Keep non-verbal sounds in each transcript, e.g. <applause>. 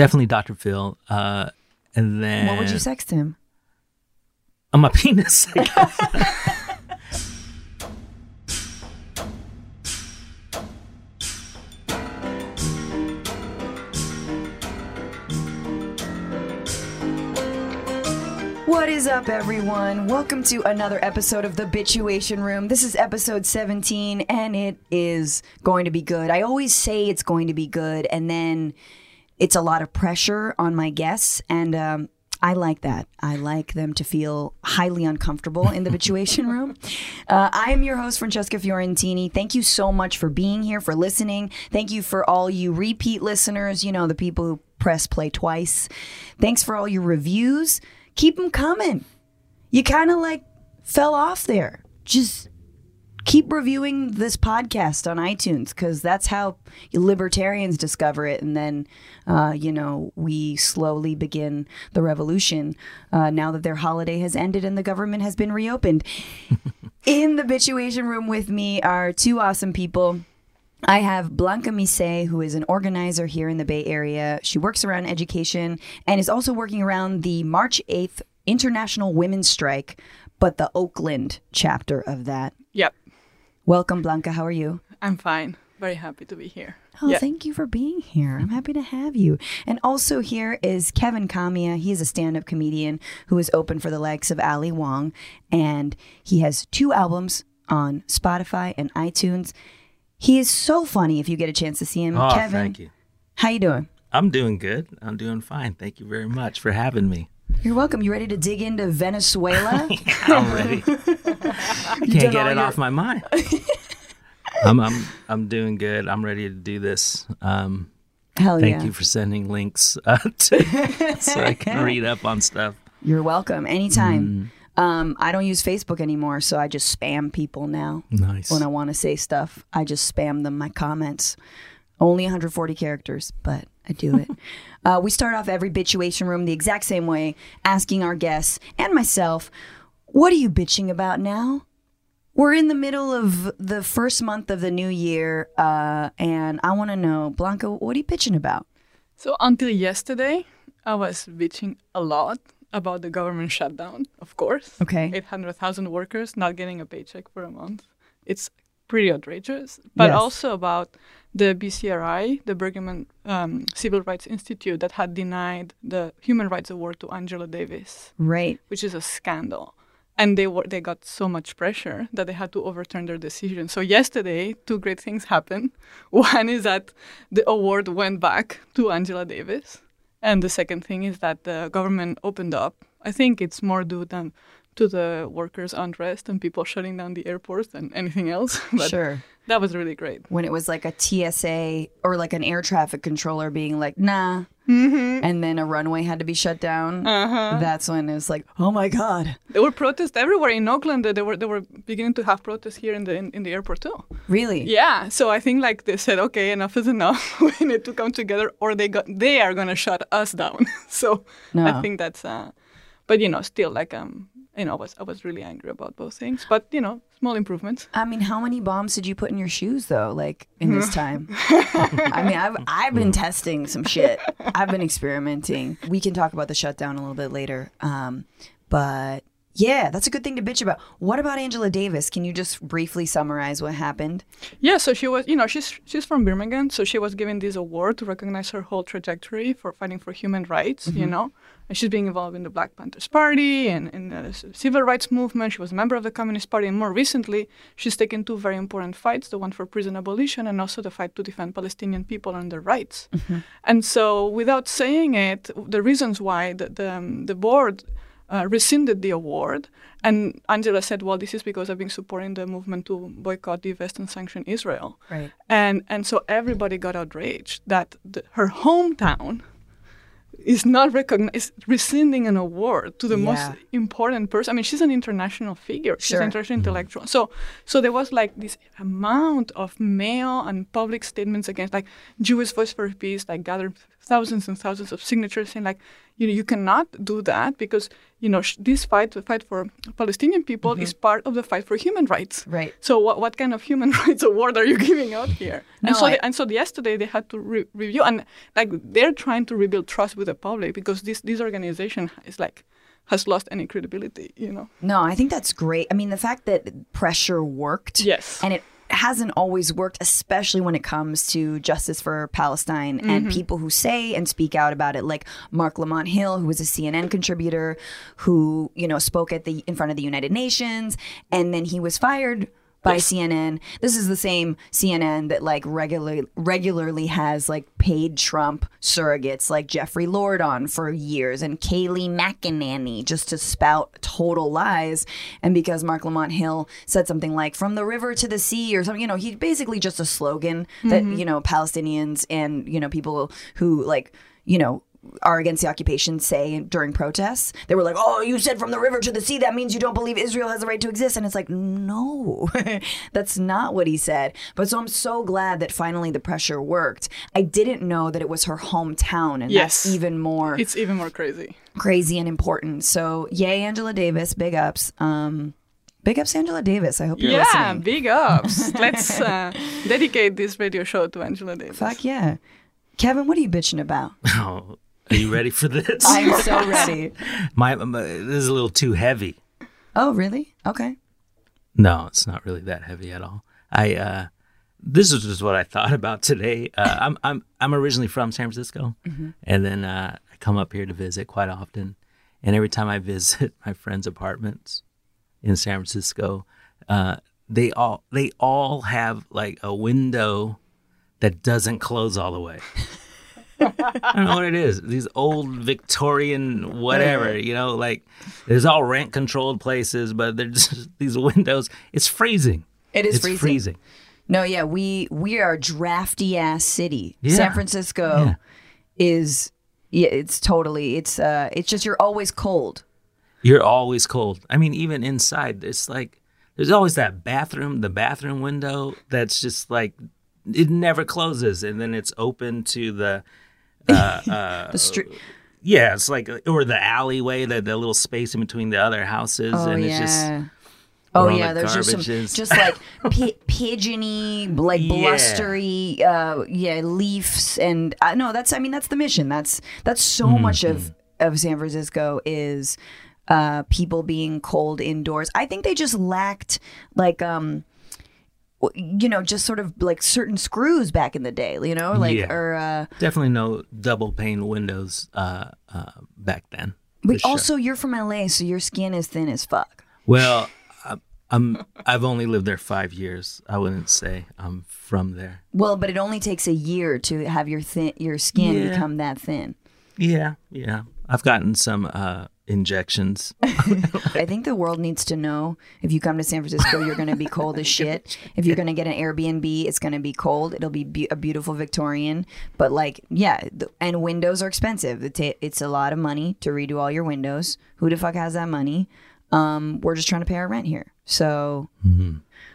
Definitely Dr. Phil. Uh, and then What would you sext him? on my <laughs> penis. I guess. What is up, everyone? Welcome to another episode of The Bituation Room. This is episode 17, and it is going to be good. I always say it's going to be good, and then it's a lot of pressure on my guests, and um, I like that. I like them to feel highly uncomfortable in the <laughs> Bituation Room. Uh, I am your host, Francesca Fiorentini. Thank you so much for being here, for listening. Thank you for all you repeat listeners, you know, the people who press play twice. Thanks for all your reviews. Keep them coming. You kind of like fell off there. Just keep reviewing this podcast on iTunes because that's how libertarians discover it. And then, uh, you know, we slowly begin the revolution uh, now that their holiday has ended and the government has been reopened. <laughs> In the Bituation Room with me are two awesome people. I have Blanca Missé, who is an organizer here in the Bay Area. She works around education and is also working around the March 8th International Women's Strike, but the Oakland chapter of that. Yep, Welcome, Blanca. How are you? I'm fine. Very happy to be here. Oh, Yeah. thank you for being here. I'm happy to have you. And also here is Kevin Camia. He is a stand-up comedian who is open for the likes of Ali Wong, and he has two albums on Spotify and iTunes. He is so funny if you get a chance to see him. Oh, Kevin, thank you. how you doing? I'm doing good. I'm doing fine. Thank you very much for having me. You're welcome. You ready to dig into Venezuela? <laughs> I'm ready. <laughs> Can't get it your- off my mind. <laughs> I'm I'm I'm doing good. I'm ready to do this. Um, Hell yeah. thank yeah. you for sending links uh, to, so I can read up on stuff. You're welcome. Anytime. Mm. Um, I don't use Facebook anymore, so I just spam people now. Nice. when I want to say stuff. I just spam them my comments. Only 140 characters, but I do it. <laughs> uh, we start off every bituation room the exact same way, asking our guests and myself, "What are you bitching about now?" We're in the middle of the first month of the new year, uh, and I want to know, Blanca, what are you bitching about? So until yesterday, I was bitching a lot about the government shutdown, of course. Okay. 800,000 workers not getting a paycheck for a month. It's pretty outrageous. But Yes. also about the BCRI, the Birmingham um, Civil Rights Institute, that had denied the Human Rights Award to Angela Davis, Right. which is a scandal. And they were they got so much pressure that they had to overturn their decision. So yesterday, two great things happened. <laughs> One is that the award went back to Angela Davis, and the second thing is that the government opened up. I think it's more due than to the workers' unrest and people shutting down the airports than anything else. <laughs> But Sure. That was really great. When it was like a TSA or like an air traffic controller being like, nah. Mm-hmm. And then a runway had to be shut down. Uh-huh. That's when it was like, oh my God. There were protests everywhere in Oakland. They were they were beginning to have protests here in the in, in the airport too. Really? Yeah, so I think like they said, okay, enough is enough. <laughs> we need to come together, or they got they are gonna shut us down. <laughs> so No. I think that's, uh, but you know, still like um, you know, I was I was really angry about both things, but you know, small improvements. I mean, how many bombs did you put in your shoes though? Like in this <laughs> time? I mean, I've I've been testing some shit. I've been experimenting. We can talk about the shutdown a little bit later. Um, but yeah, that's a good thing to bitch about. What about Angela Davis? Can you just briefly summarize what happened? Yeah, so she was, you know, she's she's from Birmingham, so she was given this award to recognize her whole trajectory for fighting for human rights, you know. And she's being involved in the Black Panthers Party and in the civil rights movement. She was a member of the Communist Party, and more recently, she's taken two very important fights: the one for prison abolition and also the fight to defend Palestinian people and their rights. And so, without saying it, the reasons why the the, um, the board uh, rescinded the award. And Angela said, well, this is because I've been supporting the movement to boycott, divest, and sanction Israel. Right. And, and so everybody got outraged that the, her hometown is not recognized, rescinding an award to the Yeah. most important person. I mean, she's an international figure. She's Sure. an international intellectual. So, so there was like this amount of mail and public statements against, like Jewish Voice for Peace, like gathered thousands and thousands of signatures saying like, you know, you cannot do that because you know sh- this fight, the fight for Palestinian people, is mm-hmm. part of the fight for human rights. Right. So what what kind of human <laughs> rights award are you giving out here? and No, so I- they, and so yesterday they had to re- review and like they're trying to rebuild trust with the public because this this organization is like has lost any credibility. You know. No, I think that's great. I mean, the fact that pressure worked. Yes. And it hasn't always worked, especially when it comes to justice for Palestine and mm-hmm. people who say and speak out about it, like Marc Lamont Hill, who was a CNN contributor, who, you know, spoke at the in front of the United Nations, and then he was fired by CNN. This is the same CNN that like regularly regularly has like paid Trump surrogates like Jeffrey Lord on for years and Kayleigh McEnany just to spout total lies. And because Marc Lamont Hill said something like "from the river to the sea" or something, you know, he basically just a slogan that mm-hmm. you know Palestinians and you know people who like you know are against the occupation say during protests. They were like, "Oh, you said from the river to the sea. That means you don't believe Israel has the right to exist." And it's like, no, <laughs> that's not what he said. But so I'm so glad that finally the pressure worked. I didn't know that it was her hometown, and Yes. that's even more It's even more crazy. crazy and important. So, yay, Angela Davis, big ups. Um, big ups, Angela Davis. I hope you're yeah, listening. Yeah, big ups. <laughs> Let's uh, dedicate this radio show to Angela Davis. Fuck yeah, Kevin. What are you bitching about? Oh, <laughs> are you ready for this? <laughs> I'm so <laughs> ready. my, my this is a little too heavy. Oh, really? Okay. No, it's not really that heavy at all. I uh this is just what I thought about today. Uh, <laughs> I'm I'm I'm originally from San Francisco, and then uh, I come up here to visit quite often. And every time I visit my friends' apartments in San Francisco, uh, they all they all have like a window that doesn't close all the way. I don't know what it is. These old Victorian whatever, you know, like there's all rent controlled places, but there's just <laughs> these windows. It's freezing. It is it's freezing. freezing. No, yeah, we we are drafty ass city. Yeah. San Francisco Yeah. is yeah, it's totally it's uh it's just you're always cold. You're always cold. I mean, even inside, it's like there's always that bathroom, the bathroom window that's just like it never closes, and then it's open to the <laughs> The street yeah, it's like or the alleyway, the the little space in between the other houses, Oh and yeah. it's just Oh yeah, the there's just some is. just like <laughs> pi- pigeony, like Yeah. blustery, uh, yeah, leaves and uh, no, that's I mean that's the mission. That's that's so Mm-hmm. much of of San Francisco is uh, people being cold indoors. I think they just lacked like um, you know, just sort of like certain screws back in the day, you know, like Yeah. or uh, definitely no double pane windows uh, uh, back then. but sure. also you're from LA, so your skin is thin as fuck. Well, I'm, I'm I've only lived there five years. I wouldn't say I'm from there. Well, but it only takes a year to have your thin your skin Yeah. become that thin. Yeah, yeah. I've gotten some uh, injections. <laughs> I think the world needs to know if you come to San Francisco, you're going to be cold as shit. If you're going to get an Airbnb, it's going to be cold. It'll be, be a beautiful Victorian, but like, yeah, the, and windows are expensive. It ta- it's a lot of money to redo all your windows. Who the fuck has that money? Um, we're just trying to pay our rent here. So,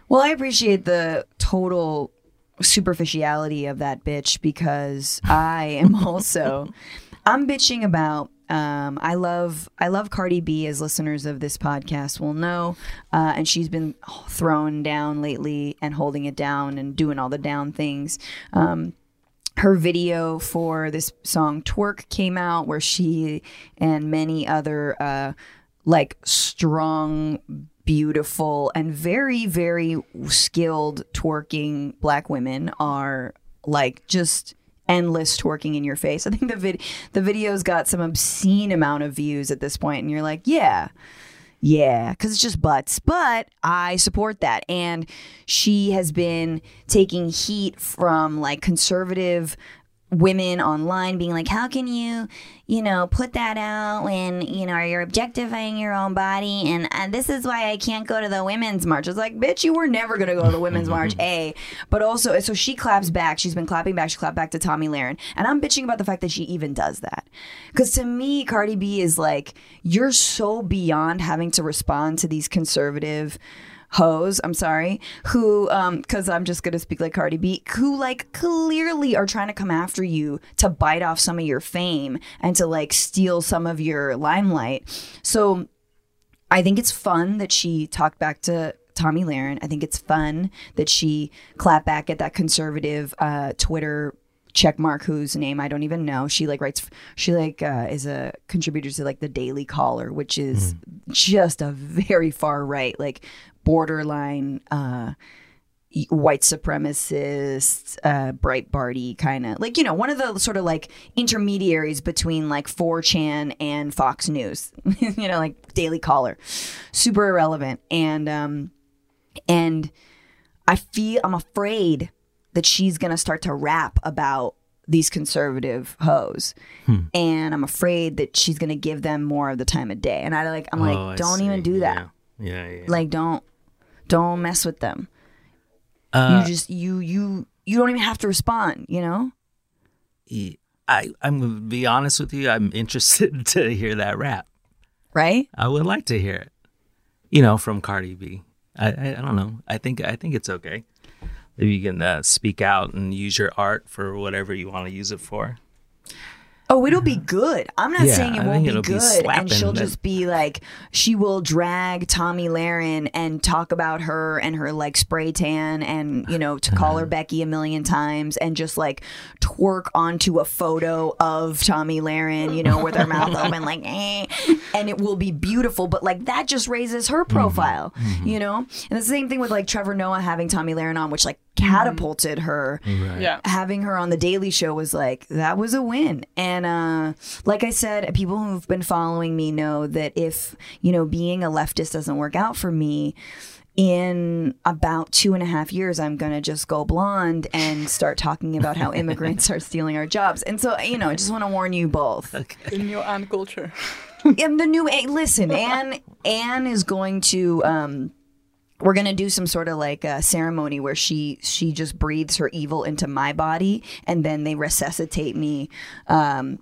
well, I appreciate the total superficiality of that bitch because I am also I'm bitching about um, I love I love Cardi B as listeners of this podcast will know, uh, and she's been thrown down lately and holding it down and doing all the down things. Um, her video for this song twerk came out where she and many other uh like strong beautiful and very very skilled twerking black women are like just endless twerking in your face i think the vid- the video's got some obscene amount of views at this point and you're like yeah yeah, because it's just butts. But I support that. And she has been taking heat from like conservative women online being like, how can you, you know, put that out when, you know, are you're objectifying your own body? And uh, this is why I can't go to the women's march. It's like, bitch, you were never going to go to the women's march, <laughs> A. But also, so she claps back. She's been clapping back. She clapped back to Tomi Lahren. And I'm bitching about the fact that she even does that. Because to me, Cardi B is like, you're so beyond having to respond to these conservative hoes, I'm sorry, who, um, cause I'm just gonna speak like Cardi B, who like clearly are trying to come after you to bite off some of your fame and to like steal some of your limelight. So I think it's fun that she talked back to Tomi Lahren. I think it's fun that she clapped back at that conservative uh, Twitter checkmark whose name I don't even know. She like writes she like uh, is a contributor to like the Daily Caller, which is just a very far right, like borderline uh white supremacist, uh, Breitbarty kind of like you know one of the sort of like intermediaries between like 4chan and Fox News, <laughs> you know, like Daily Caller, super irrelevant, and um, and I feel I'm afraid that she's gonna start to rap about these conservative hoes, and I'm afraid that she's gonna give them more of the time of day, and I like I'm like Oh, I don't even do that, Yeah, yeah. yeah. like don't don't mess with them Uh, you just you you you don't even have to respond you know i i'm gonna be honest with you. I'm interested <laughs> to hear that rap. right I would like to hear it. You know, from Cardi B. I I, I don't know. I think I think it's okay. Maybe you can uh, speak out and use your art for whatever you want to use it for. oh it'll be good i'm not Yeah, saying it I won't be it'll be good and she'll but- just be like she will drag tomi Lahren and talk about her and her like spray tan and you know to call Uh-huh. her <laughs> becky a million times and just like twerk onto a photo of tomi Lahren, you know with her mouth <laughs> open like eh, and it will be beautiful but like that just raises her Mm-hmm. profile you know and the same thing with like trevor noah having tomi Lahren on which like catapulted her Yeah. having her on the Daily Show was like that was a win. And uh, like I said, people who've been following me know that if you know being a leftist doesn't work out for me. In about two and a half years, I'm gonna just go blonde and start talking about how immigrants are stealing our jobs. And so, you know, I just want to warn you both. In your Ann Coulter. And the new A listen, Anne Anne is going to um we're gonna do some sort of like a ceremony where she she just breathes her evil into my body and then they resuscitate me um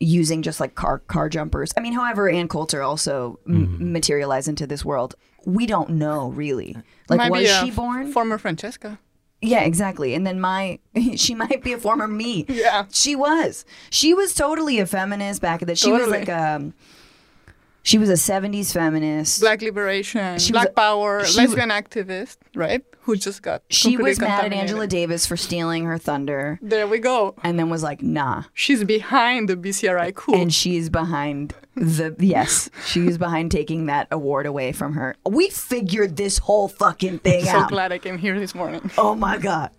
using just like car car jumpers. I mean, however, Ann Coulter also m- materialized into this world. We don't know really. Like, Might be was she born? Former Francesca. Yeah, exactly. And then my <laughs> she might be a former me. <laughs> Yeah. She was. She was totally a feminist back in the She was like um she was a 70s feminist. Black liberation, She black a- power, lesbian activist, right? Who just got she was mad at. Angela Davis for stealing her thunder There we go. and then was like, "Nah." She's behind the BCRI coup. And she's behind the yes, she's behind taking that award away from her. We figured this whole fucking thing so out. So glad I came here this morning. Oh my God.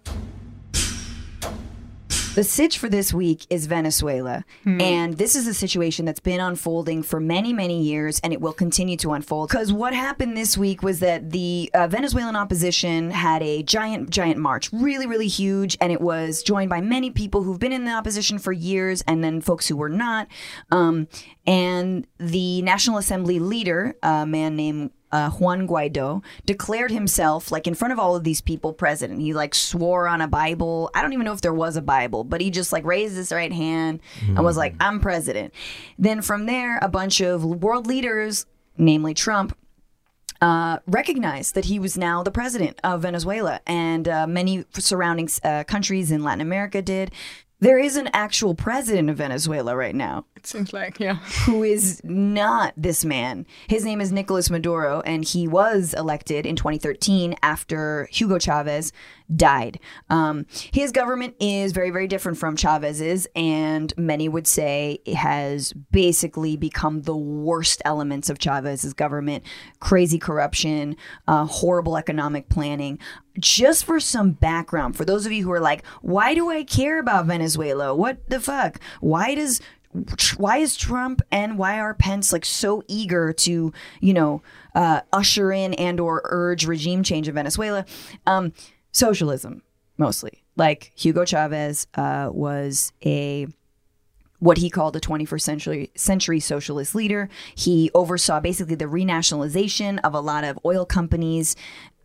The sitch for this week is Venezuela. And this is a situation that's been unfolding for many, many years, and it will continue to unfold. Because what happened this week was that the uh, Venezuelan opposition had a giant, giant march, really, really huge, and it was joined by many people who've been in the opposition for years, and then folks who were not. Um, and the National Assembly leader, a man named uh, Juan Guaido declared himself like in front of all of these people president. He like swore on a Bible. I don't even know if there was a Bible, but he just like raised his right hand and was like, "I'm president." Then from there, a bunch of world leaders, namely Trump, uh, recognized that he was now the president of Venezuela, and uh, many surrounding uh, countries in Latin America did. There is an actual president of Venezuela right now It seems like, yeah. who is not this man. His name is Nicolas Maduro, and he was elected in 2013 after Hugo Chavez died. Um, his government is very, very different from Chavez's, and many would say it has basically become the worst elements of Chavez's government crazy corruption, uh, horrible economic planning. Just for some background, for those of you who are like, why do I care about Venezuela? What the fuck? Why does why is Trump and why are Pence like so eager to, you know, uh, usher in and or urge regime change in Venezuela? Um, socialism, mostly. Like Hugo Chavez uh, was a what he called a 21st century century socialist leader. He oversaw basically the renationalization of a lot of oil companies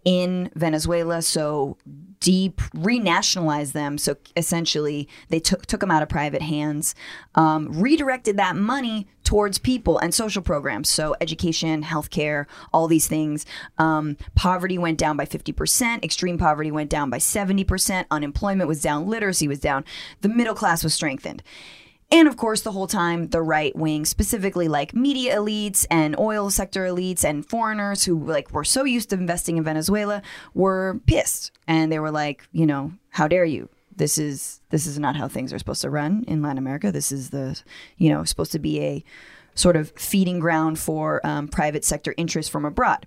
in Venezuela. So deep renationalized them. So essentially, they took took them out of private hands, um, redirected that money towards people and social programs. So, education, healthcare, all these things. Um, poverty went down by 50%, extreme poverty went down by 70%, unemployment was down, literacy was down, the middle class was strengthened. And of course, the whole time, the right wing, specifically like media elites and oil sector elites and foreigners who like were so used to investing in Venezuela were pissed. And they were like, you know, how dare you? This is this is not how things are supposed to run in Latin America. This is the, you know, supposed to be a sort of feeding ground for um, private sector interests from abroad.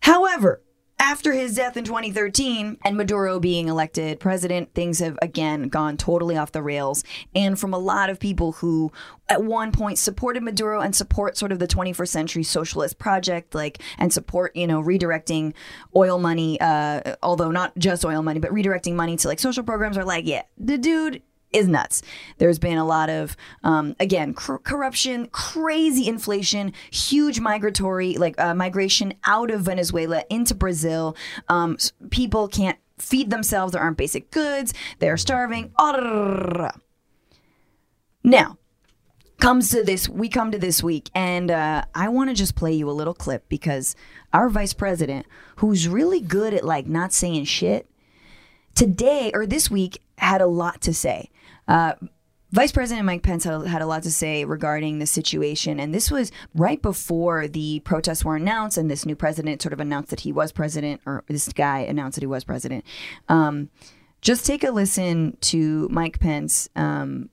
However, after his death in 2013 and Maduro being elected president, things have again gone totally off the rails. And from a lot of people who at one point supported Maduro and support sort of the 21st century socialist project, like, and support, you know, redirecting oil money, uh, although not just oil money, but redirecting money to like social programs are like, yeah, the dude is nuts. There's been a lot of, um, again, cor- corruption, crazy inflation, huge migratory, like uh, migration out of Venezuela into Brazil. Um, people can't feed themselves. There aren't basic goods. They're starving. Now, comes to this we come to this week and uh, i want to just play you a little clip because our vice president who's really good at like not saying shit today or this week had a lot to say uh, Vice President Mike Pence had a lot to say regarding the situation, and this was right before the protests were announced, and this new president sort of announced that he was president, or this guy announced that he was president. Um, just take a listen to Mike Pence um,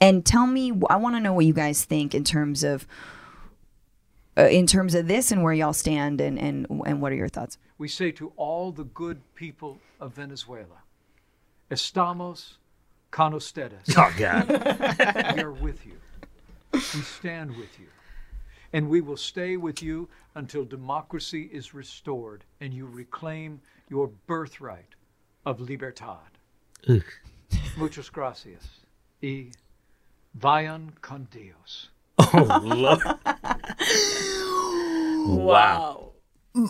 and tell me. I want to know what you guys think in terms of uh, in terms of this and where y'all stand, and and and what are your thoughts? we say to all the good people of Venezuela, estamos con ustedes. Oh God. <laughs> we are with you. We stand with you. And we will stay with you until democracy is restored and you reclaim your birthright of libertad. Ugh. Muchas gracias. Y vayan con Dios. Oh Lord. <laughs> wow.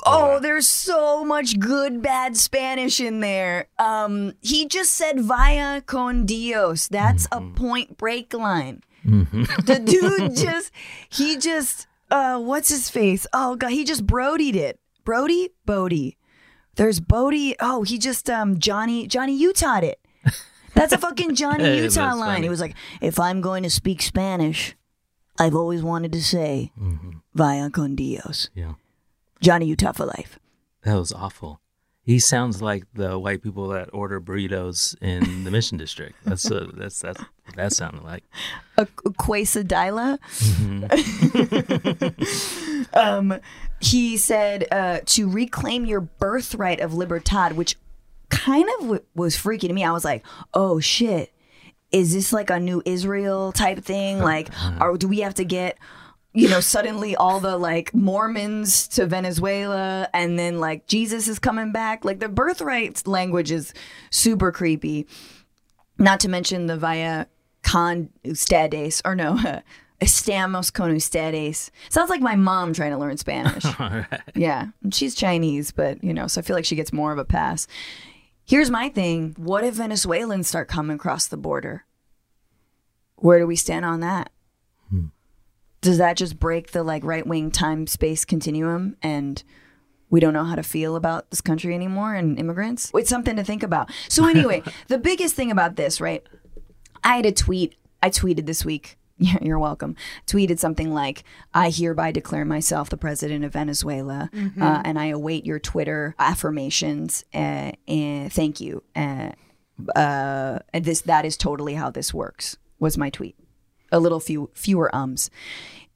Oh, there's so much good bad Spanish in there. Um, he just said "vaya con Dios." That's a point break line. The <laughs> dude just he just uh, what's his face? Oh god, he just brodied it. Brody, Bodie. There's Bodie. Oh, he just um Johnny Johnny Utah it. That's a fucking Johnny <laughs> Utah line. funny. He was like, "If I'm going to speak Spanish, I've always wanted to say "vaya con Dios." Yeah. Johnny Utah for life. That was awful. He sounds like the white people that order burritos in the Mission District. That's uh, that's that's what that sounded like. a, a quesadilla. <laughs> um, he said uh, to reclaim your birthright of libertad, which kind of w- was freaky to me. I was like, oh shit. Is this like a new Israel type thing? Like, <laughs> or do we have to get, you know, suddenly all the like Mormons to Venezuela and then like Jesus is coming back? Like, the birthright language is super creepy. Not to mention the via con ustedes, or no, <laughs> estamos con ustedes. Sounds like my mom trying to learn Spanish. <laughs> Yeah, she's Chinese, but you know, so I feel like she gets more of a pass. Here's my thing: What if Venezuelans start coming across the border? Where do we stand on that? Does that just break the like right wing time space continuum and we don't know how to feel about this country anymore and immigrants? It's something to think about. So anyway, <laughs> the biggest thing about this, right? I had a tweet. I tweeted this week. <laughs> Yeah, you're welcome. Tweeted something like, "I hereby declare myself the president of Venezuela, uh, and I await your Twitter affirmations. Uh, and thank you. Uh, uh, and this that is totally how this works." Was my tweet. A little few fewer ums.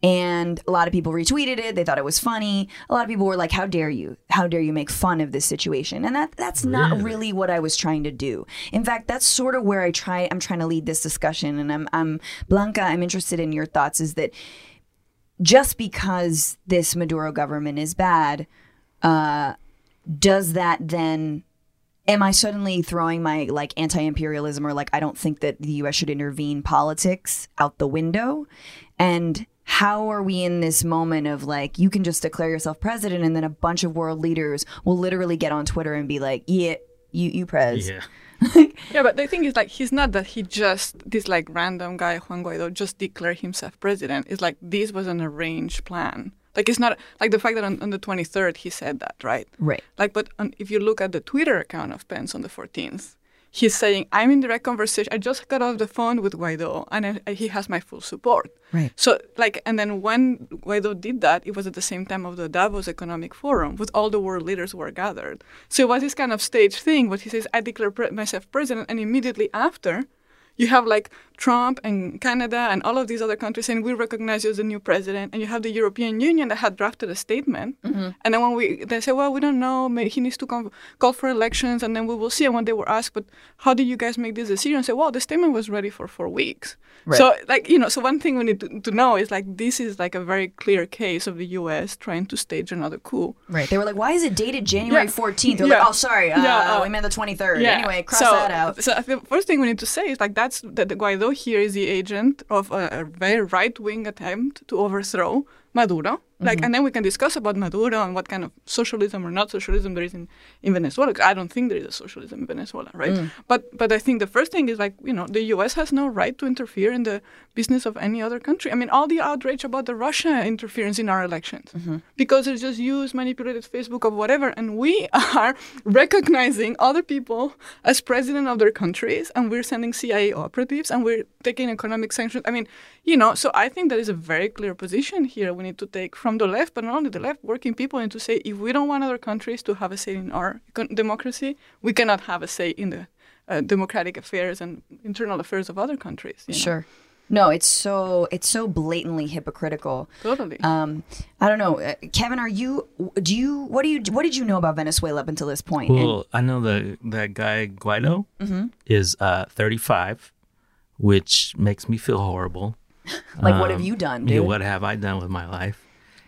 And a lot of people retweeted it. They thought it was funny. A lot of people were like, "How dare you? How dare you make fun of this situation?" And that that's not Really? really what I was trying to do. In fact, that's sort of where I try. I'm trying to lead this discussion, and I'm I'm Blanca. I'm interested in your thoughts. Is that just because this Maduro government is bad, uh, does that then? Am I suddenly throwing my like anti-imperialism or like I don't think that the U.S. should intervene politics out the window? And how are we in this moment of like you can just declare yourself president and then a bunch of world leaders will literally get on Twitter and be like, "Yeah, you you prez." Yeah. <laughs> Yeah, but the thing is, like, he's not that he just this like random guy Juan Guaido just declared himself president. It's like this was an arranged plan. Like it's not like the fact that on, on the 23rd he said that, right? Right. Like, but on, if you look at the Twitter account of Pence on the 14th, he's saying, "I'm in direct conversation. I just got off the phone with Guaido, and I, he has my full support." Right. So, like, and then when Guaido did that, it was at the same time of the Davos Economic Forum, with all the world leaders were gathered. So it was this kind of stage thing, but he says, "I declare pre- myself president," and immediately after. You have like Trump and Canada and all of these other countries saying we recognize you as the new president, and you have the European Union that had drafted a statement, and then when we they say, well, we don't know, he needs to come, call for elections, and then we will see. And when they were asked, but how did you guys make this decision? Say, well, the statement was ready for four weeks. So like you know, so one thing we need to, to know is like this is like a very clear case of the U.S. trying to stage another coup. Right. They were like, why is it dated January Yeah. 14th? They're Yeah. like, oh, sorry. Uh, Yeah, uh, we meant the 23rd. Yeah. Anyway, cross so, that out. So the first thing we need to say is like that's that the Guaido here is the agent of a, a very right wing attempt to overthrow Maduro. Like, Mm-hmm. and then we can discuss about Maduro and what kind of socialism or not socialism there is in, in Venezuela. I don't think there is a socialism in Venezuela, right? Mm. But but I think the first thing is like you know the U.S. has no right to interfere in the business of any other country. I mean, all the outrage about the Russia interference in our elections Mm-hmm. because it's just used, manipulated Facebook or whatever, and we <laughs> are recognizing other people as president of their countries, and we're sending CIA operatives, and we're taking economic sanctions. I mean, you know, so I think there is a very clear position here we need to take from the left, but not only the left, working people, and to say if we don't want other countries to have a say in our democracy, we cannot have a say in the uh, democratic affairs and internal affairs of other countries. you know? Sure. No, it's so it's so blatantly hypocritical. Totally. Um, I don't know, uh, Kevin. Are you? Do you? What do you? What did you know about Venezuela up until this point? And- Well, I know the that guy Guaido Mm-hmm. is uh, 35, which makes me feel horrible. <laughs> like, what have you done, dude? Yeah, what have I done with my life?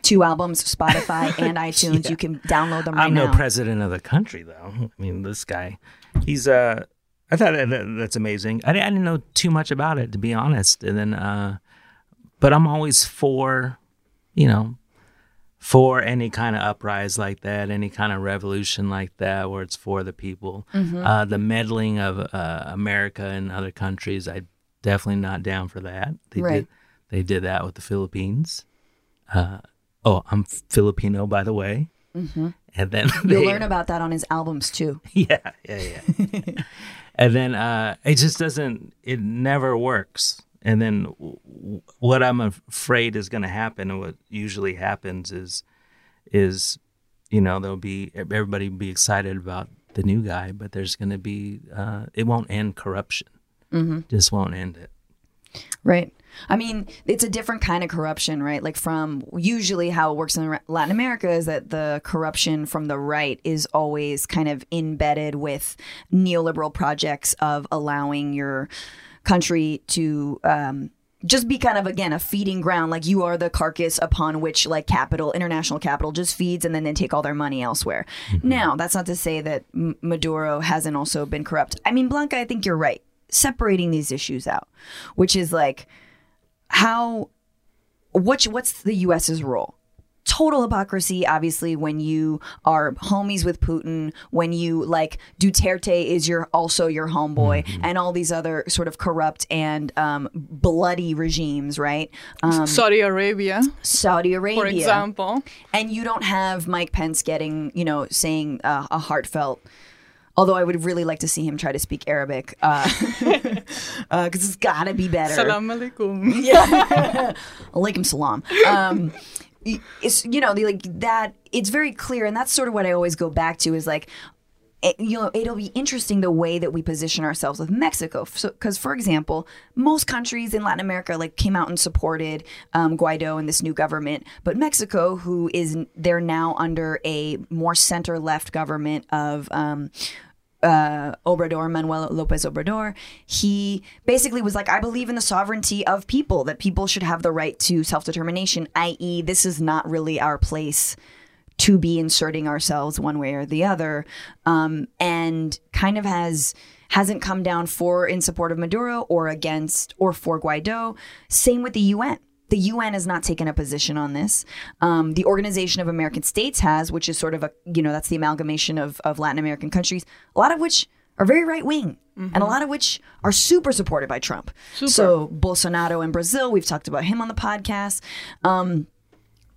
Two albums, Spotify <laughs> and iTunes. You can download them right I'm now. no president of the country, though. I mean, this guy, he's uh, I thought that, that- that's amazing. I, didn't- I didn't know too much about it, to be honest. And then, uh, but I'm always for, you know, for any kind of uprise like that, any kind of revolution like that, where it's for the people. Uh, the meddling of uh, America and other countries, I definitely not down for that. They Right. did, they did that with the Philippines. Uh, oh, I'm Filipino, by the way. Mm-hmm. And then <laughs> You'll they- learn about that on his albums too. <laughs> yeah, yeah, yeah. <laughs> and then uh, it just doesn't. It never works. And then w- w- what I'm afraid is going to happen, and what usually happens is, is, you know, there'll be everybody will be excited about the new guy, but there's going to be uh, it won't end corruption. Mm-hmm. Just won't end it. Right. I mean, it's a different kind of corruption, right? Like from usually how it works in Latin America is that the corruption from the right is always kind of embedded with neoliberal projects of allowing your country to um, just be kind of again a feeding ground. Like you are the carcass upon which like capital international capital just feeds and then they take all their money elsewhere. Now that's not to say that M- maduro hasn't also been corrupt. I mean blanca i think you're right. Separating these issues out which is like how what's what's the us's role? Total hypocrisy obviously when you are homies with putin when you like duterte is your also your homeboy and all these other sort of corrupt and um, bloody regimes right? Um, Saudi Arabia, saudi arabia. for example. and you don't have mike pence getting you know saying uh, a heartfelt Although I would really like to see him try to speak Arabic, <laughs> because it's got to be better. Salam alaikum. <laughs> Yeah. Alaikum salam. Um, it's you know the, like that. It's very clear, and that's sort of what I always go back to is like. It, you know, it'll be interesting the way that we position ourselves with Mexico. Because, for example, most countries in Latin America like came out and supported um, Guaido and this new government, but Mexico, who is they're now under a more center left government of um, uh, Obrador, Manuel Lopez Obrador, he basically was like, I believe in the sovereignty of people, that people should have the right to self determination, i.e., this is not really our place to be inserting ourselves one way or the other, um, and kind of has hasn't come down for in support of Maduro or against or for Guaido. Same with the UN. The UN has not taken a position on this. Um, the Organization of American States has, which is sort of a, you know, that's the amalgamation of, of Latin American countries, a lot of which are very right wing. And a lot of which are super supported by Trump. So Bolsonaro in Brazil, we've talked about him on the podcast. Um,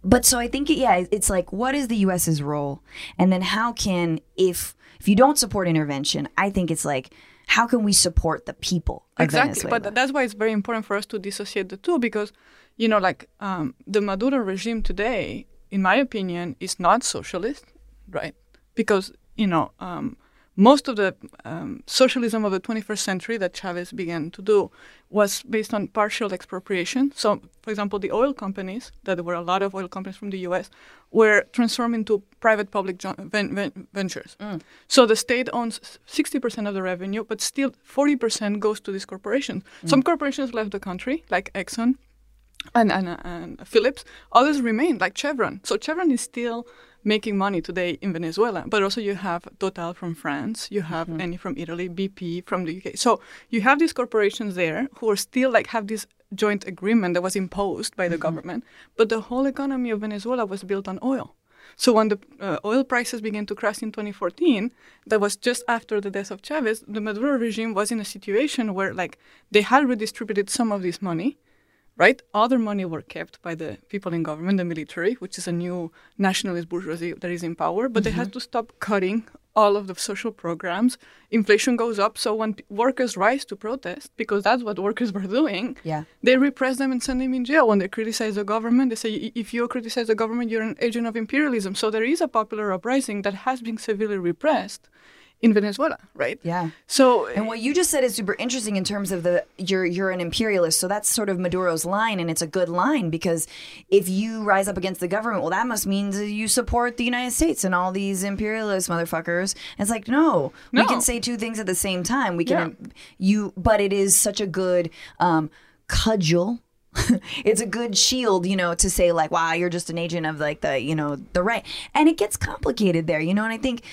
but so I think yeah, it's like what is the U.S.'s role, and then how can if if you don't support intervention, I think it's like how can we support the people exactly but that's why it's very important for us to dissociate the two because you know like um, the maduro regime today in my opinion is not socialist right because you know um, most of the um, socialism of the 21st century that chavez began to do was based on partial expropriation so for example the oil companies that there were a lot of oil companies from the us were transformed into private public ven- ven- ventures so the state owns 60% of the revenue, but still 40% goes to these corporations. Some corporations left the country, like Exxon and, and, and Phillips. Others remain, like Chevron. So Chevron is still making money today in Venezuela. But also you have Total from France, you have Eni from Italy, BP from the UK. So you have these corporations there who are still like have this joint agreement that was imposed by the government. But the whole economy of Venezuela was built on oil. So when the uh, oil prices began to crash in 2014, that was just after the death of Chavez, the Maduro regime was in a situation where like they had redistributed some of this money, right? Other money were kept by the people in government, the military, which is a new nationalist bourgeoisie that is in power, but they had mm-hmm. to stop cutting all of the social programs. Inflation goes up, so when workers rise to protest, because that's what workers <laughs> were doing, Yeah. they repress them and send them in jail. When they criticize the government, they say, if you criticize the government, you're an agent of imperialism. So there is a popular uprising that has been severely repressed in Venezuela, right? Yeah. So And what you just said is super interesting in terms of the you're you're an imperialist, so that's sort of Maduro's line, and it's a good line because if you rise up against the government, well, that must mean you support the United States and all these imperialist motherfuckers. And it's like no, we can say two things at the same time. We can you, but it is such a good um, cudgel. <laughs> it's a good shield, you know, to say like, wow, you're just an agent of like the, you know, the right. And it gets complicated there, you know, and I think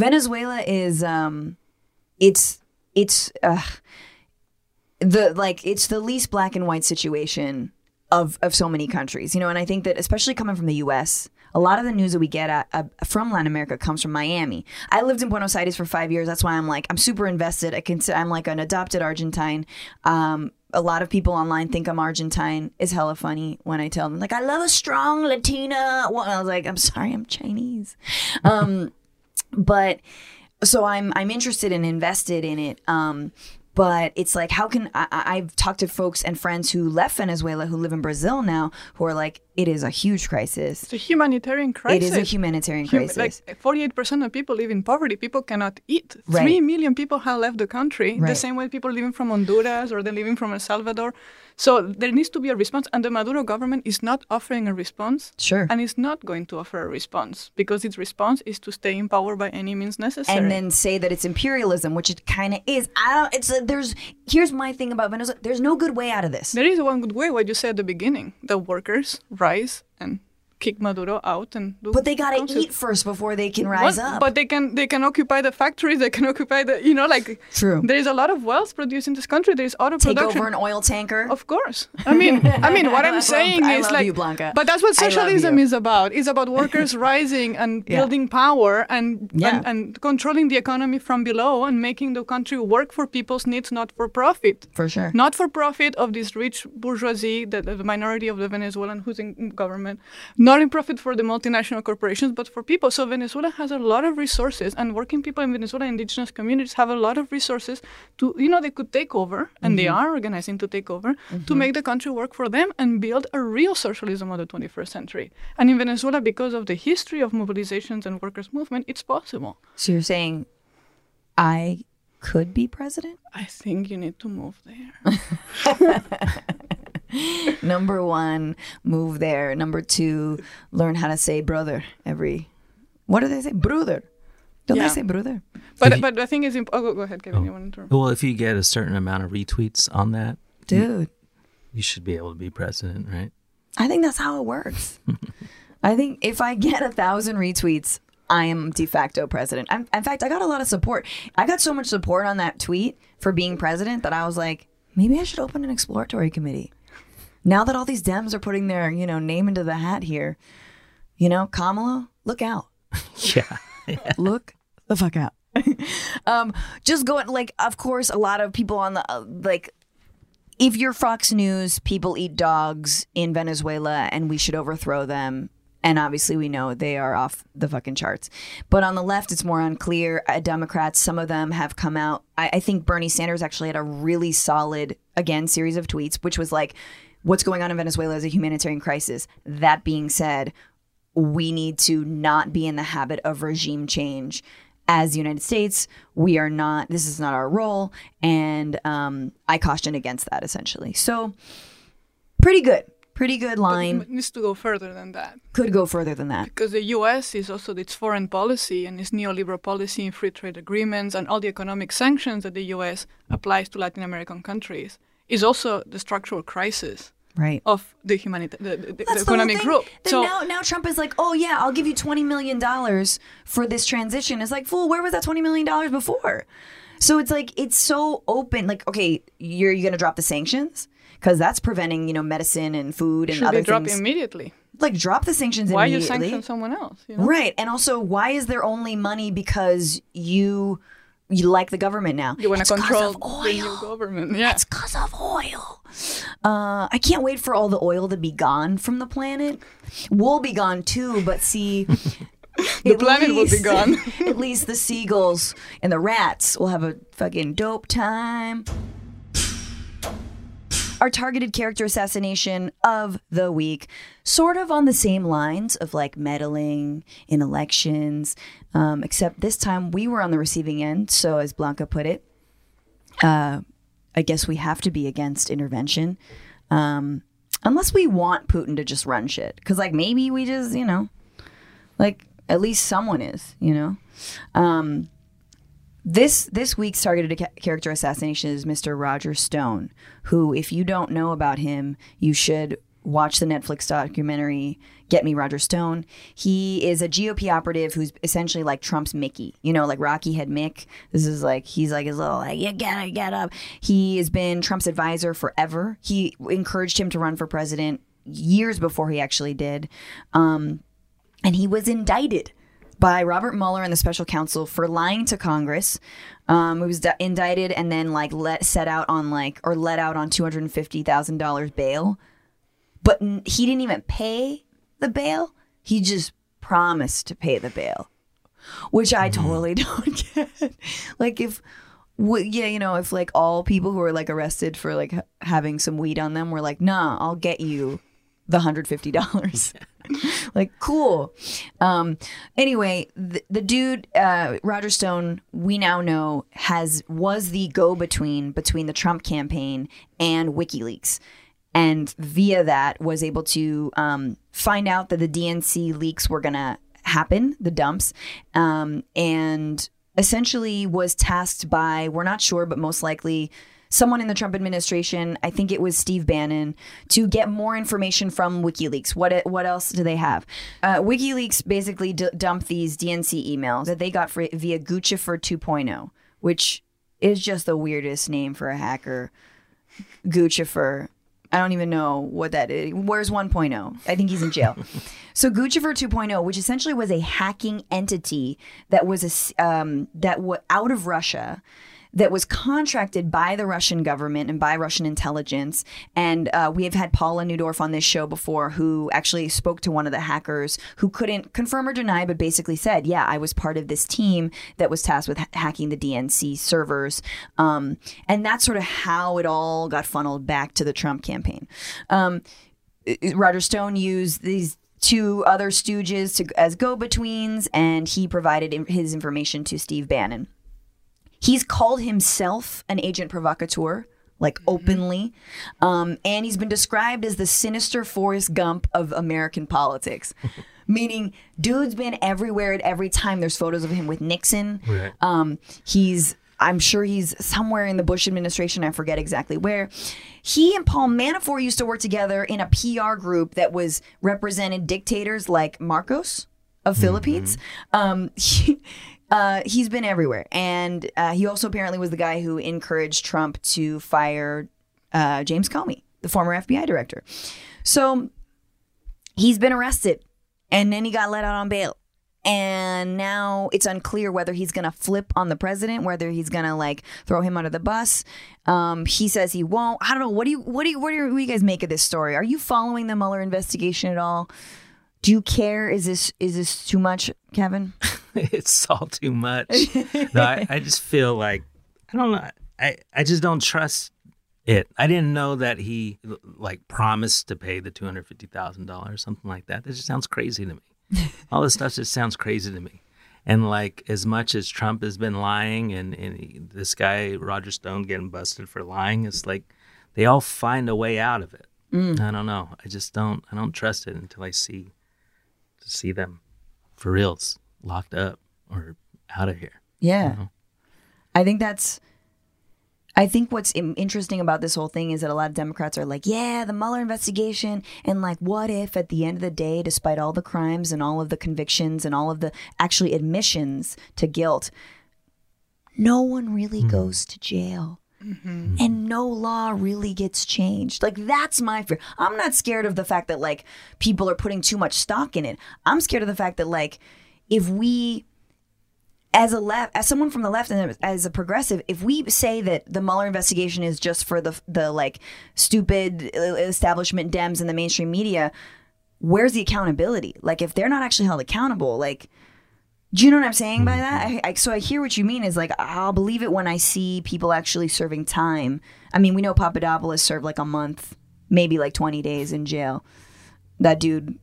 Venezuela is um it's it's uh, the like it's the least black and white situation of of so many countries you know and i think that especially coming from the us a lot of the news that we get at, uh, from latin america comes from miami i lived in buenos aires for five years that's why i'm like i'm super invested i can i'm like an adopted argentine um a lot of people online think I'm Argentine. It's hella funny when I tell them like I love a strong Latina. Well, I was like, I'm sorry, I'm Chinese. Um, but so I'm I'm interested and invested in it. Um, but it's like, how can I, I've talked to folks and friends who left Venezuela who live in Brazil now who are like, it is a huge crisis. it's a humanitarian crisis. It is a humanitarian Hum- crisis. Like 48% of people live in poverty. People cannot eat. Right. Three million people have left the country. Right. The same way people living from Honduras or they're living from El Salvador. So there needs to be a response, and the Maduro government is not offering a response. Sure. And is not going to offer a response because its response is to stay in power by any means necessary. and then say that it's imperialism, which it kind of is. I don't. It's a, there's. Here's my thing about Venezuela. There's no good way out of this. there is one good way. What you said at the beginning: the workers rise and kick Maduro out and do. But they gotta eat first before they can rise Well, up. But they can they can occupy the factories. They can <laughs> occupy the you know like True. There is a lot of wealth produced in this country. There is auto Take production. over an oil tanker. Of course. I mean, I mean, what <laughs> I I'm love- saying I is like, you, Blanca. but that's what socialism is about. It's about workers <laughs> rising and Yeah. building power and, Yeah. and and controlling the economy from below and making the country work for people's needs, not for profit. For sure. Not for profit of this rich bourgeoisie, the, the minority of the Venezuelan who's in government. Not in profit for the multinational corporations, but for people. So Venezuela has a lot of resources, and working people in Venezuela, indigenous communities have a lot of resources to, you know, they could take over, and they mm-hmm. are organizing to take over, to mm-hmm. make the country work for them and build a real socialism of the 21st century. And in Venezuela, because of the history of mobilizations and workers' movement, it's possible. So you're saying I could be president? I think you need to move there. <laughs> <laughs> Number one, move there. Number two, learn how to say brother every. What do they say? Brother. Don't Yeah. they say brother? But, you- but the thing is, imp- oh, go, go ahead, Kevin. You want oh. to? Well, if you get a certain amount of retweets on that, Dude, you should be able to be president, right? I think that's how it works. <laughs> I think if I get a thousand retweets, I am de facto president. I'm, in fact, I got a lot of support. I got so much support on that tweet for being president that I was like, maybe I should open an exploratory committee. Now that all these Dems are putting their, you know, name into the hat here, you know, Kamala, look out. <laughs> Yeah. Look the fuck out. <laughs> um, just going like, of course, a lot of people on the uh, like. If you're Fox News, people eat dogs in Venezuela, and we should overthrow them. And obviously, we know they are off the fucking charts. But on the left, it's more unclear. Uh, Democrats, some of them have come out. I, I think Bernie Sanders actually had a really solid, again, series of tweets, which was like, what's going on in Venezuela is a humanitarian crisis. That being said, we need to not be in the habit of regime change as the United States. We are not, this is not our role. And um, I caution against that essentially. So, pretty good. Pretty good line. It needs to go further than that. Could go further than that. Because the US is also its foreign policy and its neoliberal policy and free trade agreements and all the economic sanctions that the US applies to Latin American countries is also the structural crisis Right. of the humanita- the, the, the That's the economic group. Then So now, now Trump is like, oh yeah, I'll give you twenty million dollars for this transition. It's like, fool, where was that twenty million dollars before? So it's like it's so open. Like, okay, you're you gonna drop the sanctions because that's preventing you know medicine and food and should other be dropped things. immediately. like, drop the sanctions Why you immediately. sanction someone else? You know? Right, and also, why is there only money because you you like the government now? You want to control the new government. Yeah. It's because of oil. Uh, I can't wait for all the oil to be gone from the planet. We'll be gone too, but see. <laughs> The planet will be gone. <laughs> at least the seagulls and the rats will have a fucking dope time. Our targeted character assassination of the week, sort of on the same lines of like meddling in elections, um, except this time we were on the receiving end. So, as Blanca put it, uh, I guess we have to be against intervention, um, unless we want Putin to just run shit. Because like maybe we just you know, like at least someone is you know. Um, this this week's targeted character assassination is Mr. Roger Stone, who, if you don't know about him, you should watch the Netflix documentary Get Me Roger Stone. He is a GOP operative who's essentially like Trump's Mickey. You know, like Rocky had Mick. This is like he's like his little like you gotta get up. He has been Trump's advisor forever. He encouraged him to run for president years before he actually did. Um, and he was indicted by Robert Mueller and the special counsel for lying to Congress. Um, he was di- indicted and then like let set out on like or let out on two hundred and fifty thousand dollars bail, but n- he didn't even pay the bail. He just promised to pay the bail, which I totally <laughs> don't get. like if. w- Yeah, you know, if like all people who are like arrested for like ha- having some weed on them were like, nah, I'll get you the hundred fifty dollars. <laughs> <laughs> like cool. Um, anyway, the, the dude uh, Roger Stone, we now know has was the go between between the Trump campaign and WikiLeaks, and via that was able to um, find out that the DNC leaks were gonna happen, the dumps, um, and essentially was tasked by we're not sure, but most likely someone in the Trump administration, I think it was Steve Bannon, to get more information from WikiLeaks. What what else do they have? Uh, WikiLeaks basically d- dumped these DNC emails that they got for, via Guccifer 2.0, which is just the weirdest name for a hacker. Guccifer. I don't even know what that is. Where's 1.0? I think he's in jail. <laughs> so Guccifer 2.0, which essentially was a hacking entity that was a um, that was out of Russia that was contracted by the Russian government and by Russian intelligence. And uh, we have had Paula Newdorf on this show before, who actually spoke to one of the hackers who couldn't confirm or deny, but basically said, "Yeah, I was part of this team that was tasked with ha- hacking the DNC servers." Um, and that's sort of how it all got funneled back to the Trump campaign. Um, Roger Stone used these two other stooges to, as go-betweens, and he provided his information to Steve Bannon. He's called himself an agent provocateur, like openly, um, and he's been described as the sinister Forrest Gump of American politics. <laughs> Meaning, dude's been everywhere at every time. There's photos of him with Nixon. Right. Um, he's, I'm sure he's somewhere in the Bush administration. I forget exactly where. He and Paul Manafort used to work together in a PR group that was represented dictators like Marcos of Philippines. Um, <laughs> he, uh, he's been everywhere, and uh, he also apparently was the guy who encouraged Trump to fire uh, James Comey, the former FBI director. So he's been arrested, and then he got let out on bail. and now it's unclear whether he's going to flip on the president, whether he's going to like throw him under the bus. Um, he says he won't. I don't know. What do you what do you what do you, what do you guys make of this story? Are you following the Mueller investigation at all? Do you care? Is this is this too much, Kevin? <laughs> it's all too much. <laughs> no, I, I just feel like I don't know. I I just don't trust it. I didn't know that he like promised to pay the two hundred fifty thousand dollars, something like that. That just sounds crazy to me. <laughs> All this stuff just sounds crazy to me. And like as much as Trump has been lying, and, and he, this guy Roger Stone getting busted for lying, it's like they all find a way out of it. Mm. I don't know. I just don't. I don't trust it until I see see them for reals locked up or out of here. Yeah. know? I think that's. I think what's interesting about this whole thing is that a lot of Democrats are like, yeah, the Mueller investigation. And like, what if at the end of the day, despite all the crimes and all of the convictions and all of the actually admissions to guilt, no one really hmm. goes to jail? Mm-hmm. And no law really gets changed. Like, that's my fear. I'm not scared of the fact that, like, people are putting too much stock in it. I'm scared of the fact that, like, if we as a left, as someone from the left and as a progressive, if we say that the Mueller investigation is just for the the like stupid uh, establishment Dems and the mainstream media, where's the accountability? Like, if they're not actually held accountable, like, do you know what I'm saying by that? Mm-hmm. I, I, so I hear what you mean. Is like I'll believe it when I see people actually serving time. I mean, we know Papadopoulos served like a month, maybe like 20 days in jail. That dude